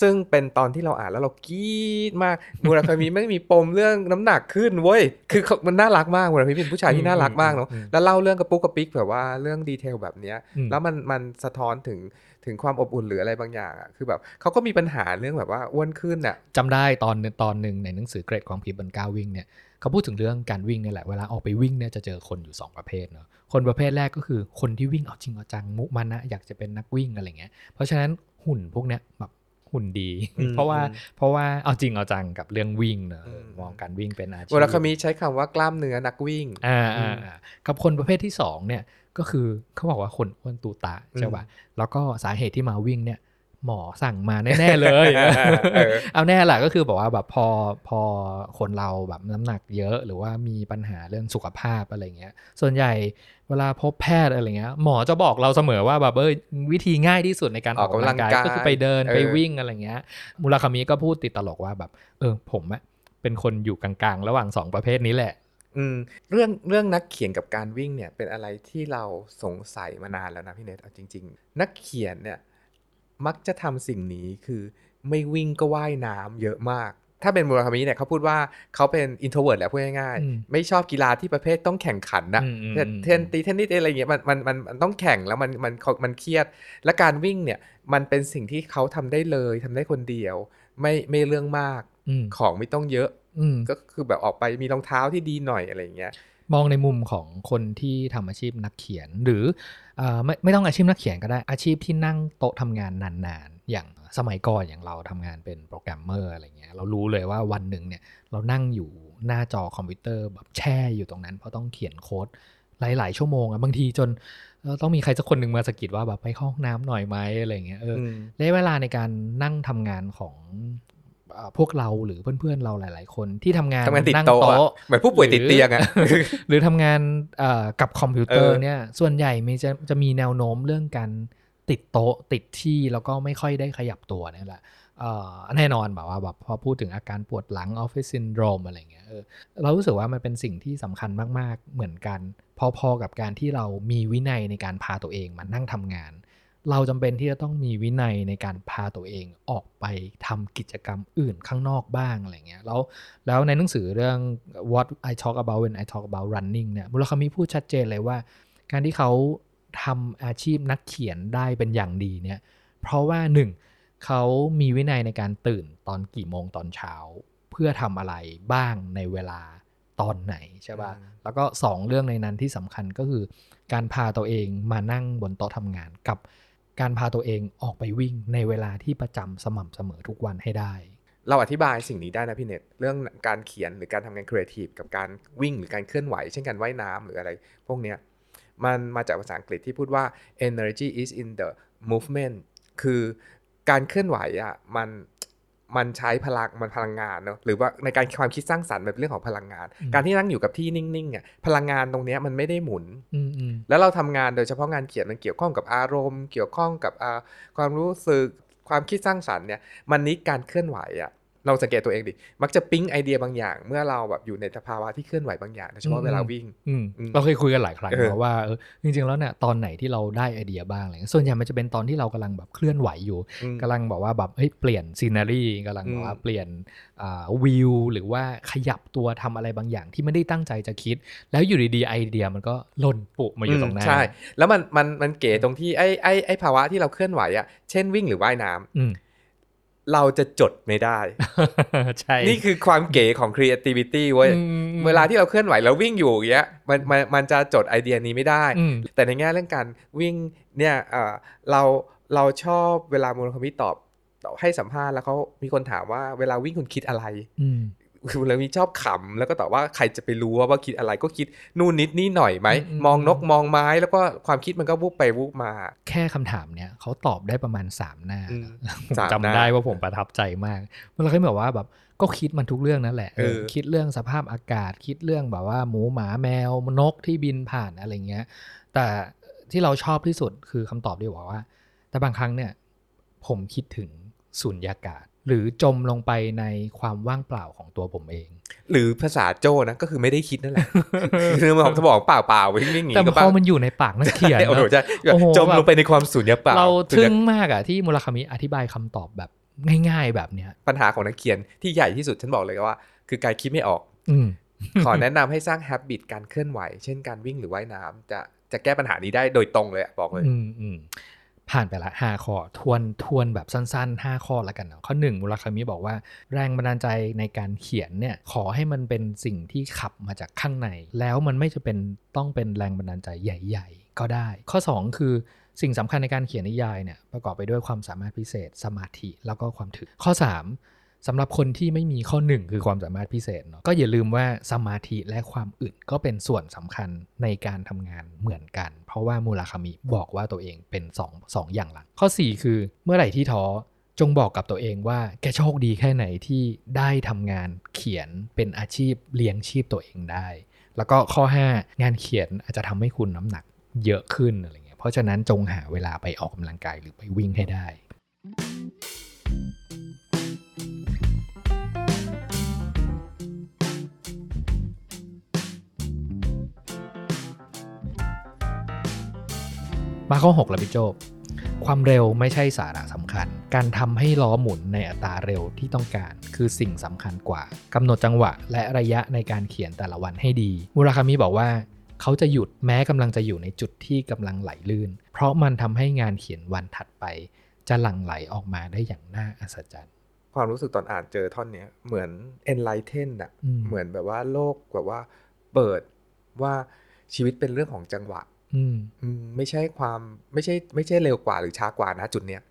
S1: ซึ่งเป็นตอนที่เราอ่านแล้วเรากรี๊ดมากมูราคามิไม่มีปมเรื่องน้ำหนักขึ้นเว้ยคือเขามันน่ารักมากมูราคามิเป็นผู้ชายที่น่ารักมากเนาะ
S2: อืมอืม
S1: แล้วเล่าเรื่องกระปุกกระปิกแบบว่าเรื่องดีเทลแบบเนี้ย
S2: อืม
S1: แล้วมันมันสะท้อนถึงถึงความอบอุ่นหรืออะไรบางอย่างอะคือแบบเขาก็มีปัญหาเรื่องแบบว่าอ้วนขึ้นอะ
S2: จำได้ตอนตอนหนึ่งในหนังสือเกรดความผิดบนก้าววิ่งเนี่ยเขาพูดถึงเรื่องการวิ่งเนี่ยแหละเวลาออกไปวิ่งเนี่ยจะเจอคนอยู่ 2 ประเภทเนาะคนประเภทแรกก็คือคนที่วิ่งเอาจริงเอาจังมุมานะอยากจะเป็นนักวิ่งอะไรเงี้ยเพราะฉะนั้น หุ่นพวกเนี้ยแบบหุ่นดี
S1: อืม
S2: เพราะว่า
S1: อืม
S2: เพราะว่าเอาจริงเอาจังกับเรื่องวิ่งเนอะ
S1: อืม
S2: มองการวิ่งเป็นอาชีพ
S1: มูราคามิใช้คำว่ากล้ามเนื้อนักวิ่ง
S2: อ่า
S1: อื
S2: อ่ามอ่ากับคนประเภทที่สองเนี่ยก็คือเขาบอกว่าคนอ้วนตูตะใช่ป่ะแล้วก็สาเหตุที่มาวิ่งเนี่ย หมอสั่งมาแน่ๆเลย
S1: เออ
S2: เอาแน่แหละก็คือบอกว่าแบบพอพอคนเราแบบน้ำหนักเยอะ หรือว่ามีปัญหาเรื่องสุขภาพอะไรเงี้ย ส่วนใหญ่เวลาพบแพทย์อะไรเงี้ย หมอจะบอกเราเสมอว่าแบบเออวิธีง่ายที่สุดในการออกกำลังกาย
S1: ออกกำลังกาย
S2: ก็คือไปเดิน
S1: เออ
S2: ไปวิ่งอะไรเงี้ย มูราคามิก็พูดติดตลกว่าแบบ เออผมอะเป็นคนอยู่กลางๆ ระหว่างสองประเภทนี้แหละ
S1: อืมเรื่องเรื่องนักเขียนกับการวิ่งเนี่ยเป็นอะไรที่เราสงสัยมานานแล้วนะพี่เนทเอาจริง ๆ นักเขียนเนี่ย มักจะทำสิ่งนี้คือไม่วิ่งก็ว่ายน้ำเยอะมาก ถ้าเป็นมูราคามิเนี่ยเขาพูดว่าเขาเป็น introvert แหละพูดง่าย
S2: อืม
S1: ๆไม่ชอบกีฬาที่ประเภทต้องแข่งขันนะ
S2: อืมอืม
S1: เช่น
S2: อืม
S1: เทนตีเทนนิสอะไรเงี้ยมันมันมันมันต้องแข่งแล้วมันมันมันมันเครียด และการวิ่งเนี่ยมันเป็นสิ่งที่เขาทำได้เลยทำได้คนเดียว ไม่ไม่เรื่องมาก
S2: อืม
S1: ของไม่ต้องเยอะ
S2: อืม
S1: ก็คือแบบออกไปมีรองเท้าที่ดีหน่อยอะไรอย่างเงี้ย
S2: มองในมุมของคนที่ทำอาชีพนักเขียน หรือเออไม่ไม่ต้องอาชีพนักเขียนก็ได้อาชีพที่นั่งโต๊ะทำงานนานๆ อย่างสมัยก่อนอย่างเราทำงานเป็นโปรแกรมเมอร์อะไรเงี้ยเรารู้เลยว่าวันหนึ่งเนี่ยเรานั่งอยู่หน้าจอคอมพิวเตอร์แบบแช่อยู่ตรงนั้น เพราะต้องเขียนโค้ดหลาย ๆ ชั่วโมงอะบางทีจนเอ่อต้องมีใครสักคนหนึ่งมาสะกิดว่าแบบไปเข้าห้องน้ำหน่อยไหมอะไรเงี้ยเอออ
S1: ม
S2: ระยะเวลาในการนั่งทำงานของเอ่อ พวกเราหรือเพื่อนๆเราหลาย ๆ คนที่ทำงาน
S1: ทำงานติด
S2: นั่ง
S1: โต๊ะอะเหมือนผู้ป่วยติดเตียงอะ
S2: หรือหรือทำงานเอ่อกับคอมพิวเตอร์
S1: เออ
S2: เนี่ยส่วนใหญ่มีจะจะมีแนวโน้มเรื่องการติดโต๊ะติดที่แล้วก็ไม่ค่อยได้ขยับตัวเนี่ยแหละเอ่อแน่นอนแบบว่าแบบพอพูดถึงอาการปวดหลังออฟฟิศซินโดรมอะไรเงี้ยเออเรารู้สึกว่ามันเป็นสิ่งที่สำคัญมาก ๆ เหมือนกัน พอๆกับการที่เรามีวินัยในการพาตัวเองมานั่งทำงาน เราจำเป็นที่จะต้องมีวินัยในการพาตัวเองออกไปทำกิจกรรมอื่นข้างนอกบ้างอะไรเงี้ยแล้วแล้วในหนังสือเรื่อง what I talk about when I talk about running เนี่ยมุรคามิพูดชัดเจนเลยว่า การที่เขาทำอาชีพนักเขียนได้เป็นอย่างดีเนี่ยเพราะว่าหนึ่งเขามีวินัยในการตื่นตอนกี่โมงตอนเช้า เพื่อทำอะไรบ้างในเวลาตอนไหนใช่ป่ะ
S1: อืม
S2: แล้วก็สองเรื่องในนั้นที่สำคัญก็คือ การพาตัวเองมานั่งบนโต๊ะทำงานกับ การพาตัวเองออกไปวิ่งในเวลาที่ประจำสม่ำเสมอทุกวันให้ได้
S1: เราอธิบายสิ่งนี้ได้นะพี่เน็ตเรื่องการเขียนหรือการทำงานครีเอทีฟกับการวิ่งหรือการเคลื่อนไหว เช่นการว่ายน้ำหรืออะไร พวกเนี้ยมันมาจากภาษาอังกฤษที่พูดว่า energy is in the movement คือการเคลื่อนไหวอะมัน มันใช้พลังมันพลังงานเนอะหรือว่าในการความคิดสร้างสรรค์แบบเรื่องของพลังงาน
S2: อืม
S1: การที่นั่งอยู่กับที่นิ่งๆอะพลังงานตรงเนี้ยมันไม่ได้หมุน
S2: อืมอืม
S1: แล้วเราทำงานโดยเฉพาะงานเขียนมันเกี่ยวข้องกับอารมณ์ เกี่ยวข้องกับอ่าความรู้สึกความคิดสร้างสรรค์เนี่ยมันนิดการเคลื่อนไหวอะ่ะ เราสังเกตตัวเองดิ มักจะปิ๊งไอเดียบางอย่าง เมื่อเราแบบอยู่ในสภาวะที่เคลื่อนไหวบางอย่างโดยเฉพาะเวลาวิ่ง
S2: อืม
S1: อืม
S2: เราเคยคุยกันหลายครั้ง
S1: เออ
S2: นะว่าเออจริงๆแล้วเนี่ยตอนไหนที่เราได้ไอเดียบ้างอะไรเงี้ยส่วนใหญ่มันจะเป็นตอนที่เรากำลังแบบเคลื่อนไหวอยู่
S1: อืม
S2: กำลังบอกว่าแบบเฮ้ยเปลี่ยนซีนารีกำลัง
S1: อืม
S2: บอกว่าเปลี่ยนอ่าวิวหรือว่าขยับตัวทำอะไรบางอย่างที่ไม่ได้ตั้งใจจะคิด แล้วอยู่ดีๆไอเดียมันก็หล่นปุมาอยู่ตรงหน้า
S1: ใช่ แล้วมันมันมันเก๋ตรงที่ไอ้ไอ้ไอ้ภาวะที่เราเคลื่อนไหวอะ่ะเช่นวิ่งหรือว่ายน้ำ
S2: อืม
S1: เราจะจดไม่ได้
S2: ใช่
S1: นี่คือความเก๋ของ creativity เว้ย
S2: อืม
S1: เวลาที่เราเคลื่อนไหวแล้ววิ่งอยู่อย่างเงี้ยมันมันมันจะจดไอเดียนี้ไม่ได้
S2: อืม
S1: แต่ในแง่เรื่องการวิ่งเนี่ยเอ่อเราเราชอบเวลามูลคมิตอบตอบให้สัมภาษณ์แล้วเขามีคนถามว่าเวลาวิ่งคุณคิดอะไร
S2: อืม
S1: คือเรามีชอบขำแล้วก็ตอบว่าใครจะไปรู้ว่าว่าคิดอะไรก็คิดนู่นนิดนี่หน่อยไหม
S2: อืม
S1: มองนกมองไม้แล้วก็ความคิดมันก็วุบไปวุบมา
S2: แค่คำถามเนี้ยเขาตอบได้ประมาณสามหน้า
S1: อืม
S2: ผม
S1: สามห
S2: จำ
S1: น้า
S2: ได้ว่าผมประทับใจมากมันเลยบอกว่าแบบก็คิดมันทุกเรื่องนั่นแหละเออ
S1: เออ
S2: คิดเรื่องสภาพอากาศ คิดเรื่องแบบว่าหมูหมาแมวนกที่บินผ่านอะไรเงี้ย แต่ที่เราชอบที่สุดคือคำตอบที่บอกว่า แต่บางครั้งเนี่ย ผมคิดถึงสุญญากาศ หรือจมลงไปในความว่างเปล่าของตัวผมเอง
S1: หรือภาษาโจ้นะก็คือไม่ได้คิดนั่นแหละคือมองสมองเปล่าเปล่าๆวิ่งวิ่งหนี
S2: แต่
S1: ก็
S2: พ
S1: บ้า
S2: อมันอยู่ในปากนักเขียน
S1: โอ้โห
S2: เนอะ
S1: ใช่แบบ
S2: โอ้โห
S1: จมลงไปในความสูญญเปล่า
S2: เรา
S1: สุญ
S2: ทึ่
S1: ญ
S2: งมากอะที่มูลคามิอธิบายคำตอบแบบง่าย ๆ แบบเนี้ย
S1: ปัญหาของนักเขียนที่ใหญ่ที่สุดฉันบอกเลยว่า คือการคิดไม่ออก
S2: อืม
S1: ขอแนะนำให้สร้าง h a บิตการเคลื่อนไหว เช่นการวิ่งหรือว่ายน้ำจะจะแก้ปัญหานี้ได้โดยตรงเลยอะบอกเลย
S2: อืมอืม ผ่านไปละห้าข้อ ทวนทวนแบบสั้นๆห้าข้อละกันเนาะข้อหนึ่งมูลคามิบอกว่า แรงบันดาลใจในการเขียนเนี่ยขอให้มันเป็นสิ่งที่ขับมาจากข้างใน แล้วมันไม่จะเป็นต้องเป็นแรงบันดาลใจใหญ่ ๆ ก็ได้ ข้อ 2 คือสิ่งสำคัญในการเขียนนิยายเนี่ยประกอบไปด้วยความสามารถพิเศษสมาธิแล้วก็ความถึกข้อ 3 สำหรับคนที่ไม่มีข้อ1คือความสามารถพิเศษเนาะก็อย่าลืมว่าสมาธิและความอึดก็เป็นส่วนสำคัญในการทำงานเหมือนกัน เพราะว่ามูราคามิบอกว่าตัวเองเป็น2องสองอย่างหลัก ข้อ 4 คือเมื่อไหร่ที่ท้อจงบอกกับตัวเองว่าแกโชคดีแค่ไหนที่ได้ทำงานเขียนเป็นอาชีพเลี้ยงชีพตัวเองได้ แล้วก็ข้อ 5 งานเขียนอาจจะทำให้คุณน้ำหนักเยอะขึ้นอะไรเงี้ยเพราะฉะนั้นจงหาเวลาไปออกกำลังกายหรือไปวิ่งให้ได้ มาข้อ6แล้วพี่โจความเร็วไม่ใช่สาระสำคัญ การทำให้ล้อหมุนในอัตราเร็วที่ต้องการ คือสิ่งสำคัญกว่ากำหนดจังหวะ และระยะในการเขียนแต่ละวันให้ดีมุราคามิบอกว่า เขาจะหยุดแม้กำลังจะอยู่ในจุดที่กำลังไหลลื่น เพราะมันทำให้งานเขียนวันถัดไป จะหลั่งไหลออกมาได้อย่างน่าอัศจรรย์
S1: ความรู้สึกตอนอ่านเจอท่อนเนี้ยเหมือน enlighten อะ
S2: อืม
S1: เหมือนแบบว่าโลกแบบว่าเปิดว่าชีวิตเป็นเรื่องของจังหวะ
S2: อืม
S1: อืม ไม่ใช่ความไม่ใช่ไม่ใช่เร็วกว่าหรือช้ากว่านะจุดเนี้ย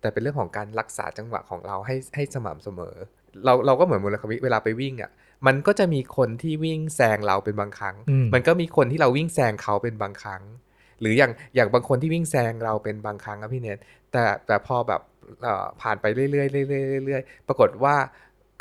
S1: แต่เป็นเรื่องของการรักษาจังหวะของเราให้ให้สม่ำเสมอ เราเราก็เหมือนมูลควิเวลาไปวิ่งอะมันก็จะมีคนที่วิ่งแซงเราเป็นบางครั้ง
S2: อืม
S1: มันก็มีคนที่เราวิ่งแซงเขาเป็นบางครั้ง หรืออย่างอย่างบางคนที่วิ่งแซงเราเป็นบางครั้งครับพี่เนทแต่แต่พอแบบเอ่อผ่านไปเรื่อยๆเรื่อยๆเรื่อยๆปรากฏว่า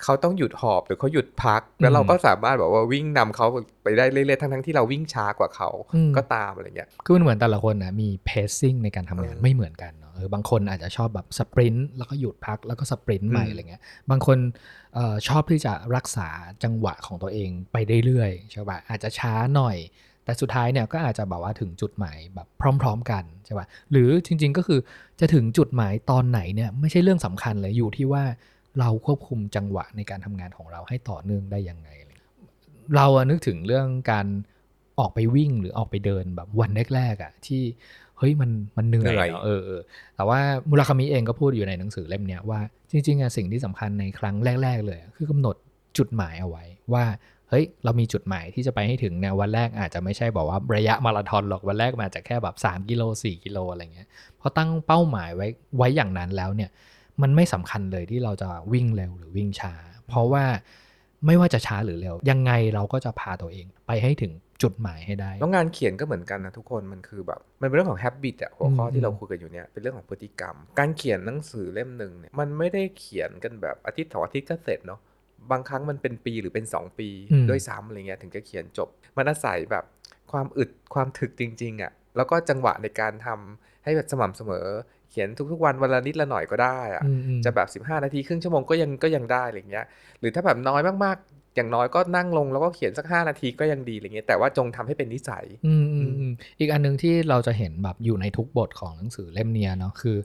S1: เขาต้องหยุดหอบหรือเขาหยุดพัก แล้วเราก็สามารถแบบว่าวิ่งนำเขาไปได้เรื่อยๆทั้งๆที่เราวิ่งช้ากว่าเขา
S2: อืม
S1: ก็ตามอะไรเงี้ย
S2: คือมันเหมือนแต่ละคนนะมีเพซซิ่งในการทำงาน
S1: เออ
S2: ไม่เหมือนกันเนาะเออบางคนอาจจะชอบแบบสปรินต์แล้วก็หยุดพักแล้วก็สปรินต์ใหม่
S1: อืม
S2: อะไรเงี้ยบางคนเออชอบที่จะรักษาจังหวะของตัวเองไปเรื่อยๆใช่ป่ะอาจจะช้าหน่อย แต่สุดท้ายเนี่ยก็อาจจะแบบว่าถึงจุดหมายแบบพร้อม ๆ กันใช่ป่ะหรือจริง ๆ ก็คือจะถึงจุดหมายตอนไหนเนี่ยไม่ใช่เรื่องสำคัญเลยอยู่ที่ว่า เราควบคุมจังหวะในการทำงานของเราให้ต่อเนื่องได้ยังไงอะไรเงี้ยเราอะนึกถึงเรื่องการออกไปวิ่งหรือออกไปเดินแบบวันแรกๆอะที่เฮ้ยมันมันเหนื่อย
S1: เหนื่อย
S2: เนอะเออเออแต่ว่ามุราคามิเองก็พูดอยู่ในหนังสือเล่มเนี้ยว่าจริงๆอะสิ่งที่สำคัญในครั้งแรก ๆ เลยอะคือกำหนดจุดหมายเอาไว้ว่าเฮ้ยเรามีจุดหมายที่จะไปให้ถึงเนี่ยวันแรกอาจจะไม่ใช่บอกว่าระยะมาราธอนหรอกวันแรกมันอาจจะแค่แบบ3กิโล4กิโลอะไรเงี้ยพอตั้งเป้าหมายไว้ไว้อย่างนั้นแล้วเนี่ย มันไม่สำคัญเลยที่เราจะวิ่งเร็วหรือวิ่งช้า เพราะว่าไม่ว่าจะช้าหรือเร็ว ยังไงเราก็จะพาตัวเองไปให้ถึงจุดหมายให้ได้
S1: แล้วงานเขียนก็เหมือนกันนะทุกคนมันคือแบบมันเป็นเรื่องของ habit อะหัวข้อ
S2: อืม
S1: ที่เราคุยกันอยู่เนี่ยเป็นเรื่องของพฤติกรรม การเขียนหนังสือเล่มหนึ่งเนี่ยมันไม่ได้เขียนกันแบบอาทิตย์สองอาทิตย์ก็เสร็จเนาะบางครั้งมันเป็นปีหรือเป็น 2 ปี
S2: อืม
S1: ด้วยซ้ำอะไรเงี้ยถึงจะเขียนจบ มันอาศัยแบบความอึดความถึกจริงๆอะแล้วก็จังหวะในการทำให้แบบสม่ำเสมอเขียนทุกๆวันวันละนิดละหน่อยก็ได้อะ
S2: อืมอืม
S1: จะแบบ 15 นาทีครึ่งชั่วโมงก็ยังก็ยังได้อะไรเงี้ยหรือถ้าแบบน้อยมากๆ อย่างน้อยก็นั่งลงแล้วก็เขียนสัก 5 นาทีก็ยังดีอะไรเงี้ยแต่ว่าจงทำให้เป็นนิสัย
S2: อืมอืมอืมอีกอันหนึงที่เราจะเห็นแบบอยู่ในทุกบทของหนังสือเล่มเนี้ยเนาะคือ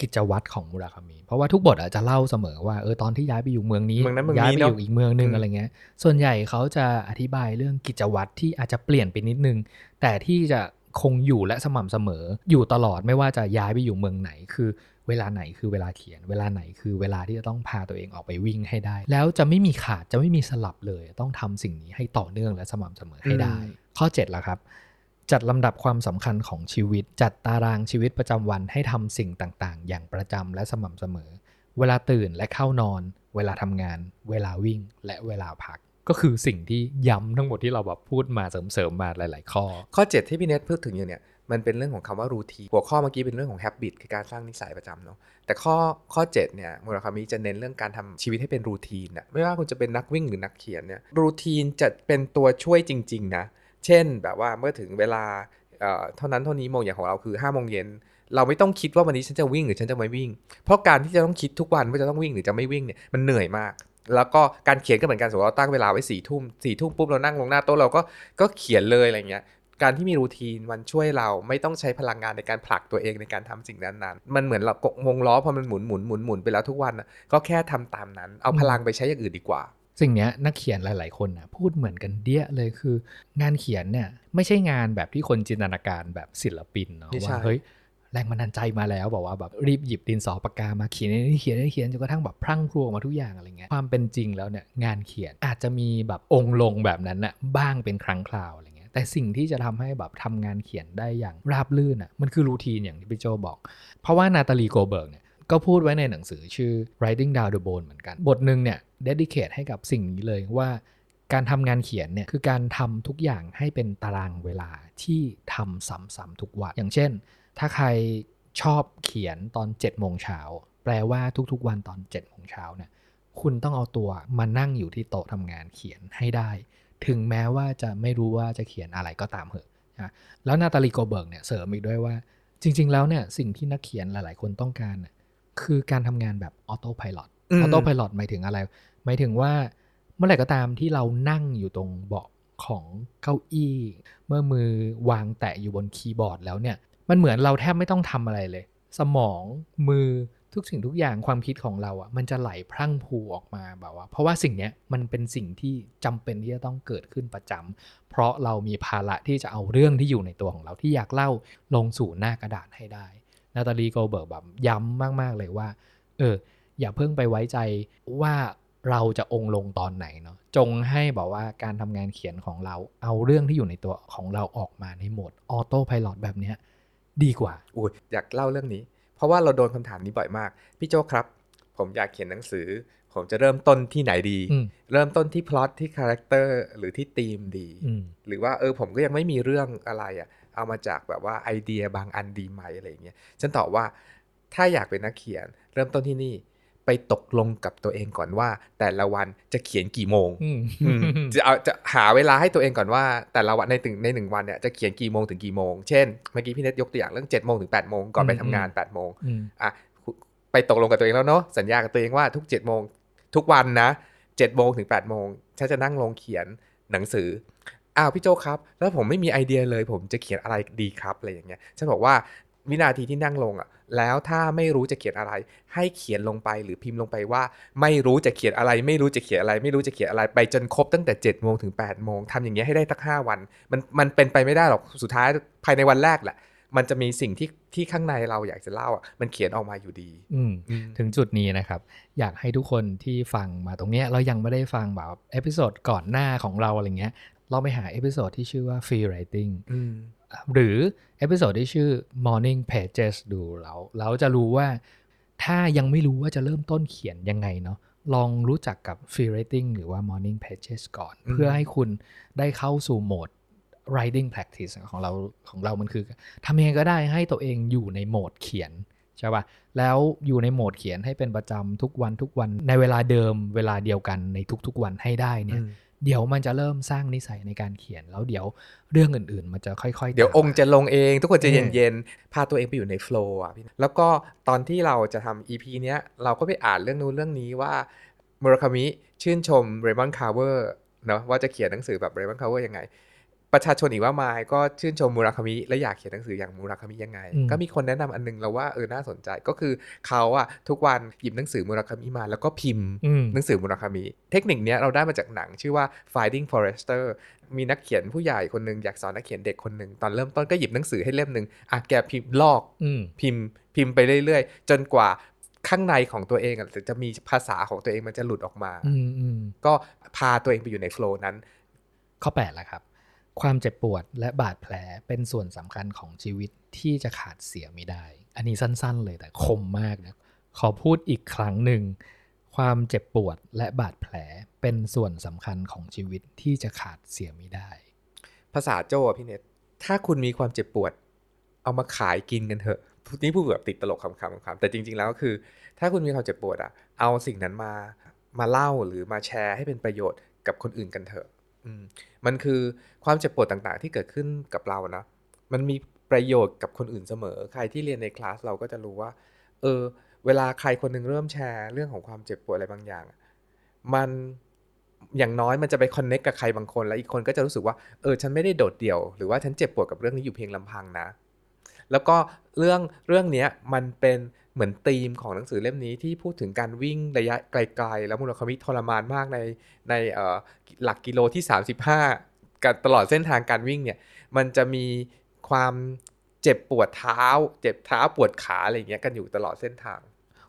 S2: กิจวัตรของมุราคามิเพราะว่าทุกบทอาจจะเล่าเสมอว่าเออตอนที่ย้ายไปอยู่เมืองนี้
S1: เมืองนั้นเมืองนี้
S2: ย้ายไป
S1: เนอะ
S2: อยู่อีกเมืองหนึง
S1: อืม
S2: อะไรเงี้ย ส่วนใหญ่เขาจะอธิบายเรื่องกิจวัตรที่อาจจะเปลี่ยนไปนิดนึง แต่ที่จะ คงอยู่และสม่ำเสมอ อยู่ตลอดไม่ว่าจะย้ายไปอยู่เมืองไหน คือเวลาไหนคือเวลาเขียน เวลาไหนคือเวลาที่จะต้องพาตัวเองออกไปวิ่งให้ได้ แล้วจะไม่มีขาดจะไม่มีสลับเลย ต้องทำสิ่งนี้ให้ต่อเนื่องและสม่ำเสมอให้ได้ ข้อ7ละครับ จัดลำดับความสำคัญของชีวิต จัดตารางชีวิตประจำวันให้ทำสิ่งต่าง ๆ อย่างประจำและสม่ำเสมอ เวลาตื่นและเข้านอน เวลาทำงาน เวลาวิ่ง และเวลาพัก ก็คือสิ่งที่ย้ำทั้งหมดที่เราแบบพูดมาเสริมๆมาหลาย ๆ ข้อ
S1: ข้อ 7 ที่พี่เนทพูดถึงอยู่เนี่ยมันเป็นเรื่องของคำว่ารูทีหัวข้อเมื่อกี้เป็นเรื่องของ habit คือการสร้างนิสัยประจำเนาะแต่ข้อข้อ 7 เนี่ยมูราคามิจะเน้นเรื่องการทำชีวิตให้เป็นรูทีนอะไม่ว่าคุณจะเป็นนักวิ่งหรือนักเขียนเนี่ยรูทีนจะเป็นตัวช่วยจริง ๆ นะ เช่นแบบว่าเมื่อถึงเวลาเอ่อเท่านั้นเท่านี้โมงอย่างของเราคือ5้าโมงเย็นเราไม่ต้องคิดว่าวันนี้ฉันจะวิ่งหรือฉันจะไม่วิ่ง เพราะการที่จะต้องคิดทุกวันว่าจะต้องวิ่งหรือจะไม่วิ่งเนี่ยมันเหนื่อยมาก แล้วก็การเขียนก็เหมือนกันสมมติเราตั้งเวลาไว้สี่ทุ่มสี่ทุ่มปุ๊บเรานั่งลงหน้าโต๊ะเราก็ก็เขียนเลยอะไรเงี้ยการที่มีรูทีนมันช่วยเราไม่ต้องใช้พลังงานในการผลักตัวเองในการทำสิ่งนั้นๆ มันเหมือนเรากวงล้อพอมันหมุนหมุนหมุนหมุนไปแล้วทุกวันน่ะก็แค่ทำตามนั้น เอาพลังไปใช้อย่างอื่นดีกว่า
S2: สิ่งเนี้ยนักเขียนหลาย ๆ คนนะพูดเหมือนกันเดี้ยเลยคือ งานเขียนเนี่ยไม่ใช่งานแบบที่คนจินตนาการแบบศิลปินเนาะ
S1: ไม่ใช่
S2: ว่าเฮ้ย แรงบันดาลใจมาแล้วบอกว่าแบบรีบหยิบดินสอปากกามาเขียนนี่เขียนนี่เขียนจนกระทั่งแบบพรั่งพรูออกมาทุกอย่างอะไรเงี้ยความเป็นจริงแล้วเนี่ยงานเขียนอาจจะมีแบบองค์ลงแบบนั้นนะบ้างเป็นครั้งคราวอะไรเงี้ยแต่สิ่งที่จะทำให้แบบทำงานเขียนได้อย่างราบรื่นอะมันคือ routine อย่างที่พี่โจบอก เพราะว่านาตาลีโกเบิร์กเนี่ยก็พูดไว้ในหนังสือชื่อ Writing Down the Bones เหมือนกัน บทหนึ่งเนี่ย dedicate ให้กับสิ่งนี้เลยว่าการทำงานเขียนเนี่ย คือการทำทุกอย่างให้เป็นตารางเวลาที่ทำซ้ำๆทุกวัน อย่างเช่น ถ้าใครชอบเขียนตอน7โมงเช้าแปลว่าทุกๆวันตอน7โมงเช้าเนี่ยคุณต้องเอาตัวมานั่งอยู่ที่โต๊ะทำงานเขียนให้ได้ ถึงแม้ว่าจะไม่รู้ว่าจะเขียนอะไรก็ตามเหอะนะแล้วนาตาลีโกเบิร์กเนี่ยเสริมอีกด้วยว่า จริง ๆ แล้วเนี่ยสิ่งที่นักเขียนหลาย ๆ คนต้องการน่ะคือการทำงานแบบออโต้พายロ
S1: อื
S2: อ
S1: ม
S2: อโต้พายロหมายถึงอะไร หมายถึงว่าเมื่อไหร่ก็ตามที่เรานั่งอยู่ตรงเบาะของเก้าอี้ เมื่อมือวางแตะอยู่บนคีย์บอร์ดแล้วเนี่ย มันเหมือนเราแทบไม่ต้องทำอะไรเลย สมองมือทุกสิ่งทุกอย่างความคิดของเราอะ่ะ มันจะไหลพรั่งพรูออกมาแบบว่า เพราะว่าสิ่งเนี้ยมันเป็นสิ่งที่จำเป็นที่จะต้องเกิดขึ้นประจำเพราะเรามีภาระที่จะเอาเรื่องที่อยู่ในตัวของเราที่อยากเล่าลงสู่หน้ากระดาษให้ได้นาตาลีโกเบิร์กแบบย้ำมาก ๆ เลยว่า เออ อย่าเพิ่งไปไว้ใจว่าเราจะองค์ลงตอนไหนเนาะ จงให้บอกว่าการทำงานเขียนของเรา เอาเรื่องที่อยู่ในตัวของเราออกมาในโหมด autopilot แบบเนี้ย ดีกว่า
S1: อุ้ยอยากเล่าเรื่องนี้ เพราะว่าเราโดนคำถามนี้บ่อยมาก พี่โจครับ ผมอยากเขียนหนังสือ ผมจะเริ่มต้นที่ไหนดี
S2: อืม
S1: เริ่มต้นที่พล็อตที่ character หรือที่ธีมดี
S2: อืม
S1: หรือว่าเออผมก็ยังไม่มีเรื่องอะไรอะ่ะ เอามาจากแบบว่าไอเดียบางอันดีไหมอะไรอย่างเงี้ยฉันตอบว่าถ้าอยากเป็นนักเขียน เริ่มต้นที่นี่ ไปตกลงกับตัวเองก่อนว่า แต่ละวันจะเขียนกี่โมง
S2: อืม
S1: อืมจะเอาจะหาเวลาให้ตัวเองก่อนว่า แต่ละวันในถึงในหนึ่งวันเนี่ยจะเขียนกี่โมงถึงกี่โมง เช่นเมื่อกี้พี่เน็ตยกตัวอย่างเรื่อง7จ็ดโมงถึง8ปดโมงก่อนไปทำงาน8ปดโมง
S2: อืม
S1: อะไปตกลงกับตัวเองแล้วเนาะสัญญากับตัวเองว่าทุก7จ็ดโมงทุกวันนะ7จ็ดโมงถึง8ปดโมงฉันจะนั่งลงเขียนหนังสืออ้าวพี่โจครับ แล้วผมไม่มีไอเดียเลย ผมจะเขียนอะไรดีครับอะไรอย่างเงี้ยฉันบอกว่าวินาทีที่นั่งลงอะ แล้วถ้าไม่รู้จะเขียนอะไร ให้เขียนลงไปหรือพิมพ์ลงไปว่า ไม่รู้จะเขียนอะไร ไม่รู้จะเขียนอะไร ไม่รู้จะเขียนอะไรไปจนครบตั้งแต่7จ็ดโมงถึง8ปดโมงทำอย่างเงี้ยให้ได้สักห้าวัน มันมันเป็นไปไม่ได้หรอกสุดท้ายภายในวันแรกแหละ มันจะมีสิ่งที่ที่ข้างในเราอยากจะเล่าอะมันเขียนออกมาอยู่ดี
S2: อืม
S1: อืม
S2: ถึงจุดนี้นะครับ อยากให้ทุกคนที่ฟังมาตรงเนี้ยเรายังไม่ได้ฟังแบบ episode ก่อนหน้าของเราอะไรเงี้ยเราไปหา episode ที่ชื่อว่า free writing
S1: อืม
S2: หรือ episode ที่ชื่อ morning pages ดูแล้วเราจะรู้ว่าถ้ายังไม่รู้ว่าจะเริ่มต้นเขียนยังไงเนาะลองรู้จักกับ free writing หรือว่า morning pages ก่อน
S1: อืม
S2: เพื่อให้คุณได้เข้าสู่โหมด writing practice ของเราของเรามันคือทำยังไงก็ได้ให้ตัวเองอยู่ในโหมดเขียนใช่ปะแล้วอยู่ในโหมดเขียนให้เป็นประจำทุกวันทุกวันในเวลาเดิมเวลาเดียวกันในทุกๆวันให้ได้เนี่ย
S1: อืม
S2: เดี๋ยวมันจะเริ่มสร้างนิสัยในการเขียน แล้วเดี๋ยวเรื่องอื่นๆ มันจะค่อยๆ
S1: เดี๋ยว
S2: ตาม
S1: องค์จะลงเอง ทุกคนจะ
S2: อืม
S1: เย็นๆ พาตัวเองไปอยู่ในโฟล์อะพี่แล้วก็ตอนที่เราจะทำ EP เนี้ยเราก็ไปอ่านเรื่องนู้นเรื่องนี้ว่ามูราคามิชื่นชมเรมอนคาร์เวอร์เนาะว่าจะเขียนหนังสือแบบเรมอนคาร์เวอร์ยังไง ประชาชนอีกว่ามายก็ชื่นชมมูราคามิและอยากเขียนหนังสืออย่างมูราคามิยังไง
S2: อืม
S1: ก็มีคนแนะนำอันนึงเราว่าเออน่าสนใจก็คือเขาอะทุกวันหยิบหนังสือมูราคามิมา แล้วก็พิมพ์
S2: อืม
S1: หนังสือมุราคามิเทคนิคเนี้ยเราได้มาจากหนังชื่อว่า Finding Forrester มีนักเขียนผู้ใหญ่คนหนึ่งอยากสอนนักเขียนเด็กคนหนึ่งตอนเริ่มต้นก็หยิบหนังสือให้เล่มหนึ่งอะแกพิมพ์ลอก
S2: อืม
S1: พิมพ์พิมพ์ไปเรื่อยๆ จนกว่าข้างในของตัวเองอะจะมีภาษาของตัวเองมันจะหลุดออกมา
S2: อืมอืม
S1: ก็พาตัวเองไปอยู่ในโฟล์นั้น
S2: ข้อแปดละครับ ความเจ็บปวดและบาดแผลเป็นส่วนสำคัญของชีวิตที่จะขาดเสียไม่ได้ อันนี้สั้นๆเลยแต่คมมากนะ ขอพูดอีกครั้งหนึ่ง ความเจ็บปวดและบาดแผลเป็นส่วนสำคัญของชีวิตที่จะขาดเสียไม่ได้
S1: ภาษาโจ้พี่เน็ตถ้าคุณมีความเจ็บปวด เอามาขายกินกันเถอะนี่พูดแบบติดตลกคำๆคำๆแต่จริง ๆ แล้วก็คือ ถ้าคุณมีความเจ็บปวดอะเอาสิ่งนั้นมามาเล่าหรือมาแชร์ให้เป็นประโยชน์กับคนอื่นกันเถอะ มันคือความเจ็บปวดต่างๆ ที่เกิดขึ้นกับเรานะ มันมีประโยชน์กับคนอื่นเสมอ ใครที่เรียนในคลาสเราก็จะรู้ว่า เออ เวลาใครคนหนึ่งเริ่มแชร์เรื่องของความเจ็บปวดอะไรบางอย่าง มันอย่างน้อยมันจะไปคอนเน็กกับใครบางคน แล้วอีกคนก็จะรู้สึกว่า เออ ฉันไม่ได้โดดเดี่ยว หรือว่าฉันเจ็บปวดกับเรื่องนี้อยู่เพียงลำพังนะ แล้วก็เรื่องเรื่องนี้มันเป็น เหมือนธีมของหนังสือเล่มนี้ที่พูดถึงการวิ่งระยะไกลๆ แล้วมูลคามิทรมานมากในในหลักกิโลที่ 35กับตลอดเส้นทางการวิ่งเนี่ยมันจะมีความเจ็บปวดเท้า เจ็บเท้าปวดขาอะไรอย่างเงี้ยกันอยู่ตลอดเส้นทาง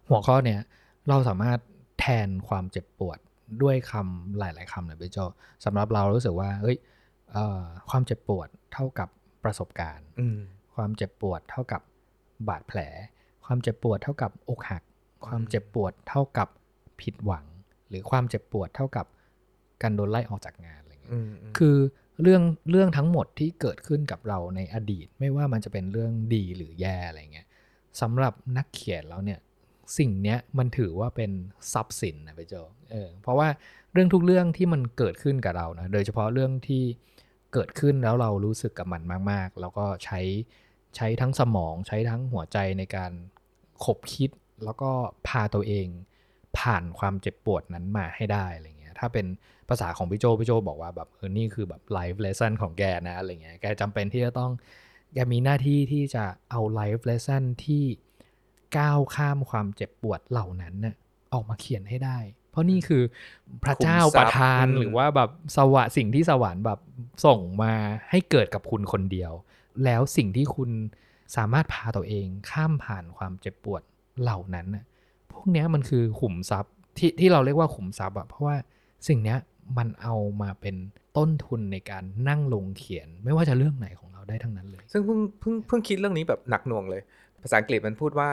S2: หัวข้อเนี้ยเราสามารถแทนความเจ็บปวดด้วยคำหลาย ๆคำเลยพี่โจสำหรับเรารู้สึกว่าเฮ้ยความเจ็บปวดเท่ากับประสบการณ์ความเจ็บปวดเท่ากับบาดแผล ความเจ็บปวดเท่ากับอกหัก ความเจ็บปวดเท่ากับผิดหวัง หรือความเจ็บปวดเท่ากับการโดนไล่ออกจากงานอะไรเงี้ย
S1: อืมอืม
S2: คือเรื่องเรื่องทั้งหมดที่เกิดขึ้นกับเราในอดีต ไม่ว่ามันจะเป็นเรื่องดีหรือแย่อะไรเงี้ยสำหรับนักเขียนแล้วเนี่ยสิ่งเนี้ยมันถือว่าเป็นทรัพย์สินนะพี่โจเออเพราะว่าเรื่องทุกเรื่องที่มันเกิดขึ้นกับเรานะโดยเฉพาะเรื่องที่เกิดขึ้นแล้วเรารู้สึกกับมันมาก ๆ แล้วก็ใช้ใช้ทั้งสมองใช้ทั้งหัวใจในการ ขบคิดแล้วก็พาตัวเอง ผ่านความเจ็บปวดนั้นมาให้ได้อะไรเงี้ยถ้าเป็นภาษาของพี่โจพี่โจบอกว่าแบบเออนี่คือแบบไลฟ์เลส o n ของแกนะอะไรเงี้ยแกจำเป็นที่จะต้องแกมีหน้าที่ที่จะเอาไลฟ์เลส o n ที่ก้าวข้ามความเจ็บปวดเหล่านั้นน่ะออกมาเขียนให้ได้ เพราะนี่คือพระเจ้าประทาน
S1: อืม
S2: หรือว่าแบบสวะสิ่งที่สวรรค์แบบส่งมาให้เกิดกับคุณคนเดียว แล้วสิ่งที่คุณ สามารถพาตัวเองข้ามผ่านความเจ็บปวดเหล่านั้นน่ะพวกเนี้ยมันคือขุมทรัพย์ที่ที่เราเรียกว่าขุมทรัพย์อะเพราะว่าสิ่งเนี้ยมันเอามาเป็นต้นทุนในการนั่งลงเขียน ไม่ว่าจะเรื่องไหนของเราได้ทั้งนั้นเลย
S1: ซึ่งเพิ่งเพิ่งเพิ่งคิดเรื่องนี้แบบหนักหน่วงเลย ภาษาอังกฤษมันพูดว่า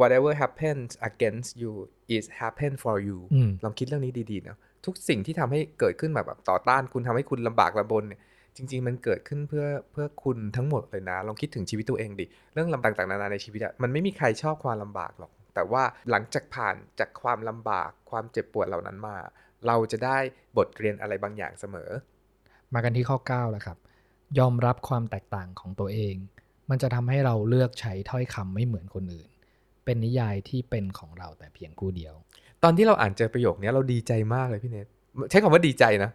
S1: whatever happens against you is happen for you
S2: อืม
S1: ลองคิดเรื่องนี้ดีๆนะทุกสิ่งที่ทำให้เกิดขึ้นแบบแบบต่อต้านคุณทำให้คุณลำบากลำบนเนี่ย จริง ๆ มันเกิดขึ้นเพื่อเพื่อคุณทั้งหมดเลยนะ ลองคิดถึงชีวิตตัวเองดิ เรื่องลำบากต่างๆนานาในชีวิตอะมันไม่มีใครชอบความลำบากหรอก แต่ว่าหลังจากผ่านจากความลำบากความเจ็บปวดเหล่านั้นมา เราจะได้บทเรียนอะไรบางอย่างเสมอ
S2: มากันที่ข้อ9แล้วครับ ยอมรับความแตกต่างของตัวเอง มันจะทำให้เราเลือกใช้ถ้อยคำไม่เหมือนคนอื่น เป็นนิยายที่เป็นของเราแต่เพียงผู้เดียว
S1: ตอนที่เราอ่านเจอประโยคนี้เราดีใจมากเลยพี่เนทใช้คำว่าดีใจนะ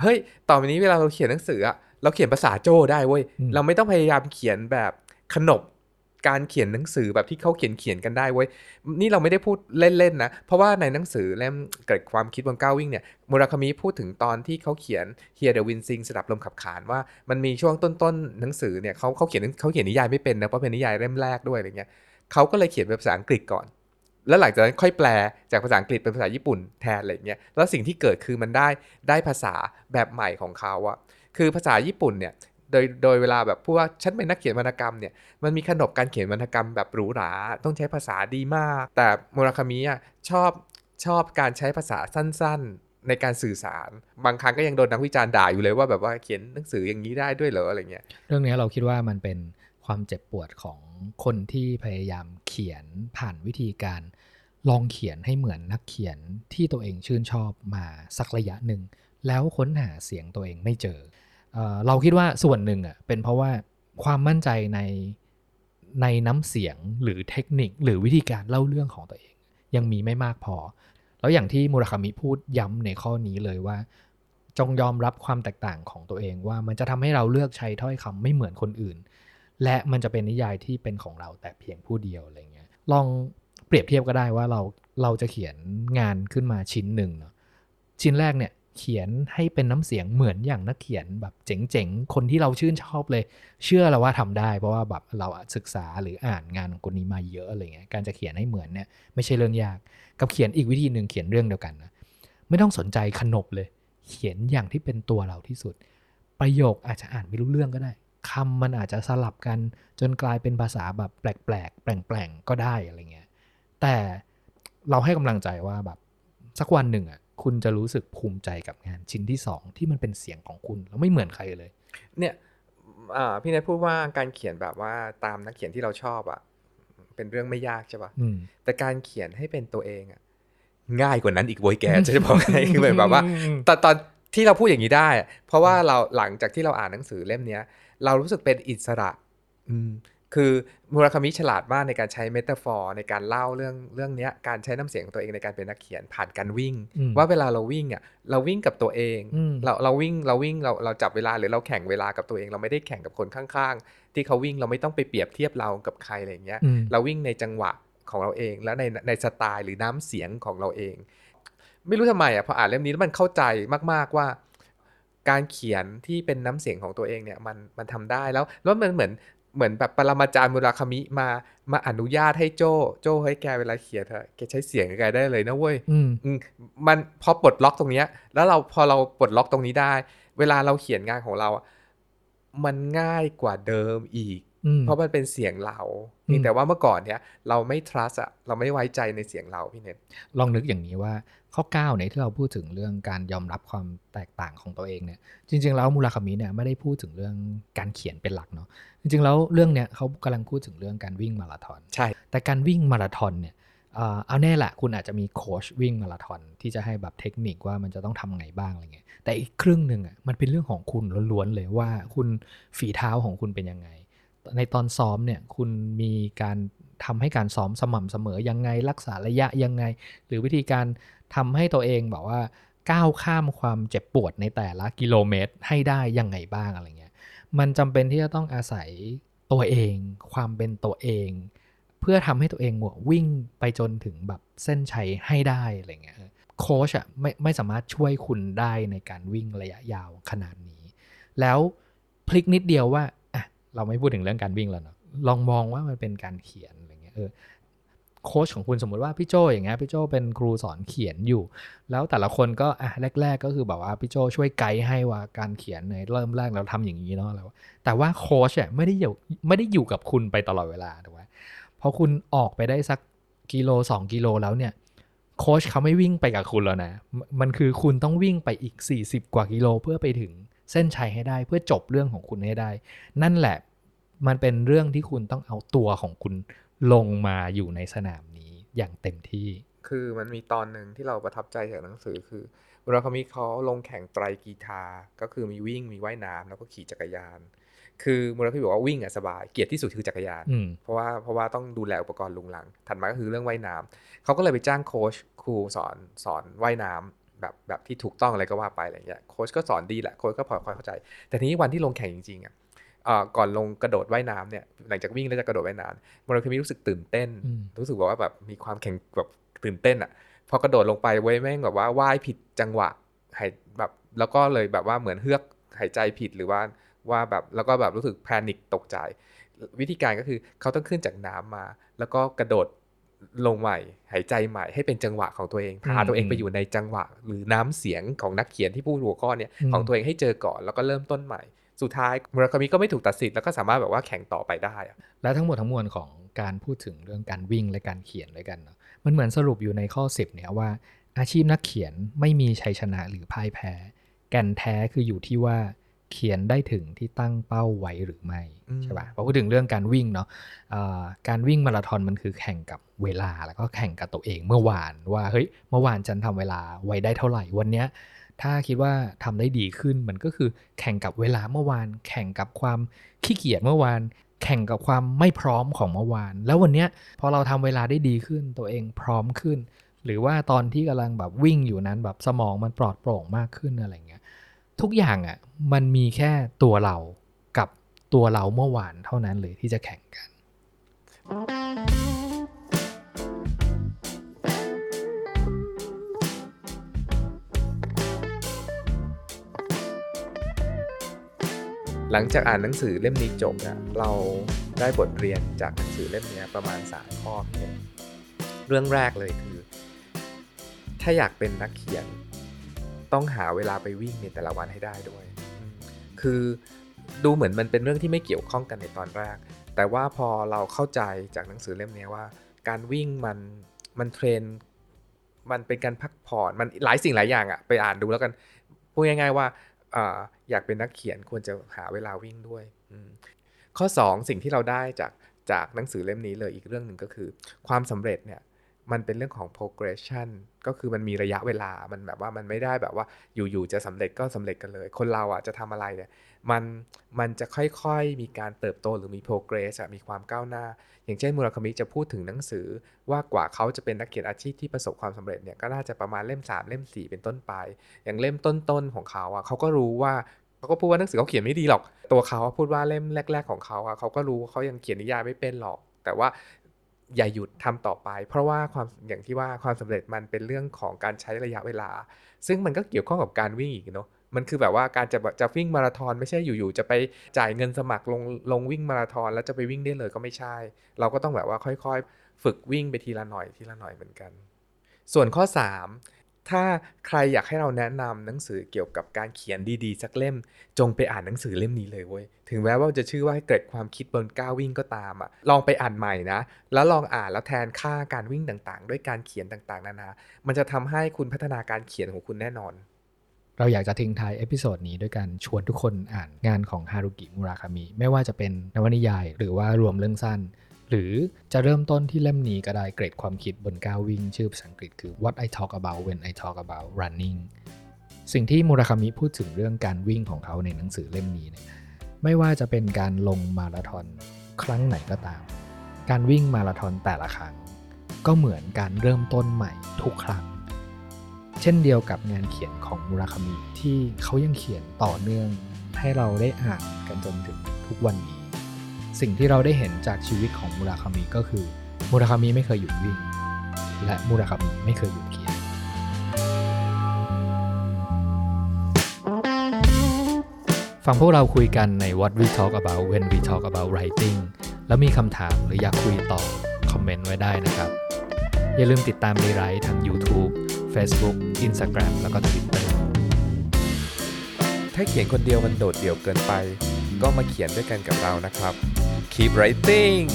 S1: เฮ้ยต่อไปนี้เวลาเราเขียนหนังสืออะเราเขียนภาษาโจ้ได้เว้ย
S2: อืม
S1: เราไม่ต้องพยายามเขียนแบบขนบการเขียนหนังสือแบบที่เขาเขียนเขียนกันได้เว้ยนี่เราไม่ได้พูดเล่นๆนะ เพราะว่าในหนังสือเล่มเกิดความคิดบนก้าววิ่งเนี่ยมูราคามิพูดถึงตอนที่เขาเขียน Hear the Wind Sing สดับลมขับขานว่ามันมีช่วงต้นๆหนังสือเนี่ยเขาเขาเขียนเขาเขียนนิยายไม่เป็นนะเพราะเป็นนิยายเล่มแรกด้วยอะไรเงี้ยเขาก็เลยเขียนเป็นภาษาอังกฤษก่อน แล้วหลังจากนั้นค่อยแปลจากภาษาอังกฤษเป็นภาษาญี่ปุ่นแทนอะไรเงี้ยแล้วสิ่งที่เกิดคือมันได้ได้ภาษาแบบใหม่ของเขาอะคือภาษาญี่ปุ่นเนี่ยโดยโดยเวลาแบบพูดว่าฉันเป็นนักเขียนวรรณกรรมเนี่ยมันมีขนบการเขียนวรรณกรรมแบบหรูหราต้องใช้ภาษาดีมาก แต่มูราคามิอะชอบชอบการใช้ภาษาสั้นๆ ในการสื่อสาร บางครั้งก็ยังโดนนักวิจารณ์ด่าอยู่เลยว่าแบบว่าเขียนหนังสืออย่างนี้ได้ด้วยเหรออะไรเงี้ย
S2: เรื่องนี้เราคิดว่ามันเป็นความเจ็บปวดของ คนที่พยายามเขียนผ่านวิธีการ ลองเขียนให้เหมือนนักเขียนที่ตัวเองชื่นชอบมาสักระยะหนึ่ง แล้วค้นหาเสียงตัวเองไม่เจอเออเราคิดว่าส่วนหนึ่งอะเป็นเพราะว่าความมั่นใจในในน้ำเสียงหรือเทคนิคหรือวิธีการเล่าเรื่องของตัวเอง ยังมีไม่มากพอ แล้วอย่างที่มูรคามิพูดย้ำในข้อนี้เลยว่า จงยอมรับความแตกต่างของตัวเองว่ามันจะทำให้เราเลือกใช้ถ้อยคำไม่เหมือนคนอื่น และมันจะเป็นนิยายที่เป็นของเราแต่เพียงผู้เดียวอะไรเงี้ยลองเปรียบเทียบก็ได้ว่าเราเราจะเขียนงานขึ้นมาชิ้นหนึ่งเนาะชิ้นแรกเนี่ยเขียนให้เป็นน้ำเสียงเหมือนอย่างนักเขียนแบบเจ๋งๆ คนที่เราชื่นชอบเลย เชื่อเราว่าทำได้ เพราะว่าแบบเราศึกษาหรืออ่านงานของคนนี้มาเยอะอะไรเงี้ย การจะเขียนให้เหมือนเนี่ยไม่ใช่เรื่องยาก กับเขียนอีกวิธีหนึ่งเขียนเรื่องเดียวกันนะ ไม่ต้องสนใจขนบเลย เขียนอย่างที่เป็นตัวเราที่สุด ประโยคอาจจะอ่านไม่รู้เรื่องก็ได้ คำมันอาจจะสลับกันจนกลายเป็นภาษาแบบแปลกๆแปลงๆก็ได้อะไรเงี้ยแต่เราให้กำลังใจว่าแบบสักวันหนึ่งอะคุณจะรู้สึกภูมิใจกับงานชิ้นที่สองที่มันเป็นเสียงของคุณแล้วไม่เหมือนใครเลย
S1: เนี่ยอ่าพี่นายพูดว่าการเขียนแบบว่าตามนักเขียนที่เราชอบอะเป็นเรื่องไม่ยากใช่ปะ
S2: อืม
S1: แต่การเขียนให้เป็นตัวเองอะง่ายกว่านั้นอีกโวยแกจะบอกให้คือเหมือนแบบว่าตอนตอนที่เราพูดอย่างนี้ได้อะเพราะว่าเราหลังจากที่เราอ่านหนังสือเล่มเนี้ย เรารู้สึกเป็นอิสระ อืมคือมูราคามิฉลาดมากในการใช้เมตาฟอร์ในการเล่าเรื่องเรื่องเนี้ยการใช้น้ำเสียงของตัวเองในการเป็นนักเขียนผ่านการวิ่ง
S2: อืม
S1: ว่าเวลาเราวิ่งอะเราวิ่งกับตัวเอง
S2: อืม
S1: เราเราวิ่งเราวิ่งเราเราจับเวลาหรือเราแข่งเวลากับตัวเอง เราไม่ได้แข่งกับคนข้างๆ ที่เขาวิ่งเราไม่ต้องไปเปรียบเทียบเรากับใครอะไรอย่างเงี้ย
S2: อืม
S1: เราวิ่งในจังหวะของเราเอง และในในสไตล์หรือน้ำเสียงของเราเอง ไม่รู้ทำไมอะพออ่านเล่มนี้แล้วมันเข้าใจมากๆว่า การเขียนที่เป็นน้ำเสียงของตัวเองเนี่ยมันมันทำได้แล้วแล้วมันเหมือนเหมือนแบบปรมาจารย์มุราคามิมามาอนุญาตให้โจโจเฮ้ยแกเวลาเขียนเถอะแกใช้เสียงแกได้เลยนะเว้ย
S2: อืม
S1: อืมมันพอปลดล็อกตรงเนี้ย แล้วเราพอเราปลดล็อกตรงนี้ได้ เวลาเราเขียนงานของเราอะมันง่ายกว่าเดิมอีก
S2: อืม
S1: เพราะมันเป็นเสียงเรา
S2: อืม
S1: เพียงแต่ว่าเมื่อก่อนเนี้ยเราไม่ trust อะเราไม่ไว้ใจในเสียงเราพี่เน็ต
S2: ลองนึกอย่างนี้ว่า ข้อ9เนี่ยที่เราพูดถึงเรื่องการยอมรับความแตกต่างของตัวเองเนี่ยจริง ๆ แล้วมูราคามิเนี่ยไม่ได้พูดถึงเรื่องการเขียนเป็นหลักเนาะจริง ๆ แล้วเรื่องเนี้ยเขากำลังพูดถึงเรื่องการวิ่งมาราธอน
S1: ใช่
S2: แต่การวิ่งมาราธอนเนี่ยเอ่อเอาแน่แหละคุณอาจจะมีโค้ชวิ่งมาราธอนที่จะให้แบบเทคนิคว่ามันจะต้องทำไงบ้างอะไรเงี้ยแต่อีกครึ่งหนึ่งอะมันเป็นเรื่องของคุณล้วนๆเลยว่าคุณฝีเท้าของคุณเป็นยังไง ในตอนซ้อมเนี่ยคุณมีการทำให้การซ้อมสม่ำเสมอยังไงรักษาระยะยังไง หรือวิธีการ ทำให้ตัวเองแบบว่าก้าวข้ามความเจ็บปวดในแต่ละกิโลเมตรให้ได้ยังไงบ้างอะไรเงี้ย มันจำเป็นที่จะต้องอาศัยตัวเอง ความเป็นตัวเอง เพื่อทำให้ตัวเองวิ่งไปจนถึงแบบเส้นชัยให้ได้อะไรเงี้ยโค้ชอะไม่ไม่สามารถช่วยคุณได้ในการวิ่งระยะยาวขนาดนี้ แล้วพลิกนิดเดียวว่าอะเราไม่พูดถึงเรื่องการวิ่งแล้วเนาะลองมองว่ามันเป็นการเขียนอะไรเงี้ยเออ โค้ชของคุณสมมติว่าพี่โจอย่างเงี้ยพี่โจเป็นครูสอนเขียนอยู่ แล้วแต่ละคนก็อะแรก ๆ ก็คือแบบว่าพี่โจช่วยไกด์ให้ว่าการเขียนในเริ่มแรกเราทำอย่างนี้เนาะแล้วแต่ว่าโค้ชอะไม่ได้อยู่ไม่ได้อยู่กับคุณไปตลอดเวลาถูกไหมพอคุณออกไปได้สักกิโล2กิโลแล้วเนี่ยโค้ชเขาไม่วิ่งไปกับคุณแล้วนะ มันคือคุณต้องวิ่งไปอีก 40 กว่ากิโลเพื่อไปถึงเส้นชัยให้ได้เพื่อจบเรื่องของคุณให้ได้ นั่นแหละมันเป็นเรื่องที่คุณต้องเอาตัวของคุณ ลงมาอยู่ในสนามนี้อย่างเต็มที่
S1: คือมันมีตอนหนึ่งที่เราประทับใจจากหนังสือคือเวลาเขามีเขาลงแข่งไตรกีฬาก็คือมีวิ่งมีว่ายน้ำแล้วก็ขี่จักรยาน คือมูลพี่บอกว่าวิ่งอะสบายเกียรติที่สุดคือจักรยาน เพราะว่าเพราะว่าต้องดูแลอุปกรณ์ลุงลัง ถัดมาก็คือเรื่องว่ายน้ำเขาก็เลยไปจ้างโค้ชครูสอนสอนว่ายน้ำแบบแบบที่ถูกต้องอะไรก็ว่าไปอะไรเงี้ยโค้ชก็สอนดีแหละโค้ชก็พอคอยเข้าใจ แต่ทีนี้วันที่ลงแข่งจริงๆอะ ก่อนลงกระโดดว่ายน้ำเนี่ยหลังจากวิ่งแล้วจะกระโดดว่ายน้ำมันคือมีรู้สึกตื่นเต้น รู้สึกว่าแบบมีความแข็งแบบตื่นเต้นอะพอกระโดดลงไปเว้ยแม่งแบบว่าว่ายผิดจังหวะหายแบบแล้วก็เลยแบบว่าเหมือนเฮือกหายใจผิดหรือว่าว่าแบบแล้วก็แบบรู้สึกแพนิคตกใจ วิธีการก็คือเขาต้องขึ้นจากน้ำมา แล้วก็กระโดดลงใหม่หายใจใหม่ให้เป็นจังหวะของตัวเองพาตัวเองไปอยู่ในจังหวะ หรือน้ำเสียงของนักเขียนที่พูดหัวข้อเนี่ยของตัวเองให้เจอก่อนแล้วก็เริ่มต้นใหม่ สุดท้ายมูราคามิก็ไม่ถูกตัดสินแล้วก็สามารถแบบว่าแข่งต่อไปได้อะ
S2: และทั้งหมดทั้งมวลของการพูดถึงเรื่องการวิ่งและการเขียนด้วยกันเนาะมันเหมือนสรุปอยู่ในข้อ 10เนี่ยว่า อาชีพนักเขียนไม่มีชัยชนะหรือพ่ายแพ้ แก่นแท้คืออยู่ที่ว่าเขียนได้ถึงที่ตั้งเป้าไว้หรือไม่ใช่ปะพอพูดถึงเรื่องการวิ่งเนาะะการวิ่งมาราธอนมันคือแข่งกับเวลาแล้วก็แข่งกับตัวเองเมื่อวานว่าเฮ้ยเมื่อวานฉันทำเวลาไว้ได้เท่าไหร่วันเนี้ย ถ้าคิดว่าทำได้ดีขึ้นมันก็คือแข่งกับเวลาเมื่อวาน แข่งกับความขี้เกียจเมื่อวาน แข่งกับความไม่พร้อมของเมื่อวาน แล้ววันเนี้ยพอเราทำเวลาได้ดีขึ้นตัวเองพร้อมขึ้น หรือว่าตอนที่กำลังแบบวิ่งอยู่นั้นแบบสมองมันปลอดโปร่งมากขึ้นอะไรเงี้ยทุกอย่างอะ่ะมันมีแค่ตัวเรากับตัวเราเมื่อวานเท่านั้นเลยที่จะแข่งกัน
S1: หลังจากอ่านหนังสือเล่มนี้จบเนี่ยเราได้บทเรียนจากหนังสือเล่มนี้ประมาณ3ข้อเรื่องแรกเลยคือ ถ้าอยากเป็นนักเขียน ต้องหาเวลาไปวิ่งในแต่ละวันให้ได้ด้วย คือดูเหมือนมันเป็นเรื่องที่ไม่เกี่ยวข้องกันในตอนแรก แต่ว่าพอเราเข้าใจจากหนังสือเล่มนี้ว่า การวิ่งมันมันเทรน มันเป็นการพักผ่อน มันหลายสิ่งหลายอย่างอะไปอ่านดูแล้วกัน พูดง่ายๆว่า อยากเป็นนักเขียนควรจะหาเวลาวิ่งด้วยข้อ 2 สิ่งที่เราได้จากจากหนังสือเล่มนี้เลยอีกเรื่องหนึ่งก็คือ ความสำเร็จเนี่ยมันเป็นเรื่องของ progression ก็คือมันมีระยะเวลา มันแบบว่ามันไม่ได้แบบว่าอยู่ๆจะสำเร็จก็สำเร็จกันเลย คนเราอะจะทำอะไรเนี่ย มันมันจะค่อยๆมีการเติบโตหรือมี progress มีความก้าวหน้า อย่างเช่นมูราคามิจะพูดถึงหนังสือว่ากว่าเขาจะเป็นนักเขียนอาชีพที่ประสบความสำเร็จเนี่ยก็น่าจะประมาณเล่ม 3 เล่ม 4 เป็นต้นไป อย่างเล่มต้นๆของเขาอะเขาก็รู้ว่า เขาก็พูดว่าหนังสือเขาเขียนไม่ดีหรอก ตัวเขาพูดว่าเล่มแรก ๆของเขาอะเขาก็รู้เขายังเขียนนิยายไม่เป็นหรอก แต่ว่าอย่าหยุดทำต่อไป เพราะว่าความอย่างที่ว่าความสำเร็จมันเป็นเรื่องของการใช้ระยะเวลา ซึ่งมันก็เกี่ยวข้องกับการวิ่งอีกเนาะมันคือแบบว่าการจะจะวิ่งมาราธอนไม่ใช่อยู่ๆจะไปจ่ายเงินสมัครลงลงวิ่งมาราธอนแล้วจะไปวิ่งได้เลยก็ไม่ใช่ เราก็ต้องแบบว่าค่อยๆ ฝึกวิ่งไปทีละหน่อยทีละหน่อยเหมือนกัน ส่วนข้อ 3 ถ้าใครอยากให้เราแนะนำหนังสือเกี่ยวกับการเขียนดีๆ สักเล่ม จงไปอ่านหนังสือเล่มนี้เลยเว้ย ถึงแม้ว่าจะชื่อว่าให้เกิดความคิดบนก้าววิ่งก็ตามอะลองไปอ่านใหม่นะ แล้วลองอ่านแล้วแทนค่าการวิ่งต่างๆ ด้วยการเขียนต่างๆ นานา มันจะทำให้คุณพัฒนาการเขียนของคุณแน่นอน
S2: เราอยากจะทิ้งท้าย episode นี้ด้วยการชวนทุกคนอ่านงานของฮารุกิมุราคามิ ไม่ว่าจะเป็นนวนิยาย หรือว่ารวมเรื่องสั้น หรือจะเริ่มต้นที่เล่มนี้ก็ได้เกรดความคิดบนก้าววิ่ง ชื่อภาษาอังกฤษคือ What I Talk About When I Talk About Running สิ่งที่มูราคามิพูดถึงเรื่องการวิ่งของเขาในหนังสือเล่มนี้เนี่ยไม่ว่าจะเป็นการลงมาราธอนครั้งไหนก็ตาม การวิ่งมาราธอนแต่ละครั้ง ก็เหมือนการเริ่มต้นใหม่ทุกครั้ง เช่นเดียวกับงานเขียนของมูราคามิที่เขายังเขียนต่อเนื่องให้เราได้อ่านกันจนถึงทุกวันนี้ สิ่งที่เราได้เห็นจากชีวิตของมูราคามิก็คือมูราคามิไม่เคยหยุดวิ่ง และมูราคามิไม่เคยหยุดเขียนฟังพวกเราคุยกันใน What We Talk About When We Talk About Writing แล้วมีคำถามหรืออยากคุยต่อ คอมเมนต์ไว้ได้นะครับ อย่าลืมติดตามรีไรท์ทาง YouTube Facebook Instagram แล้วก็ Twitter
S1: ถ้าเขียนคนเดียวมันโดดเดี่ยวเกินไป ก็มาเขียนด้วยกันกับเรานะครับ Keep writing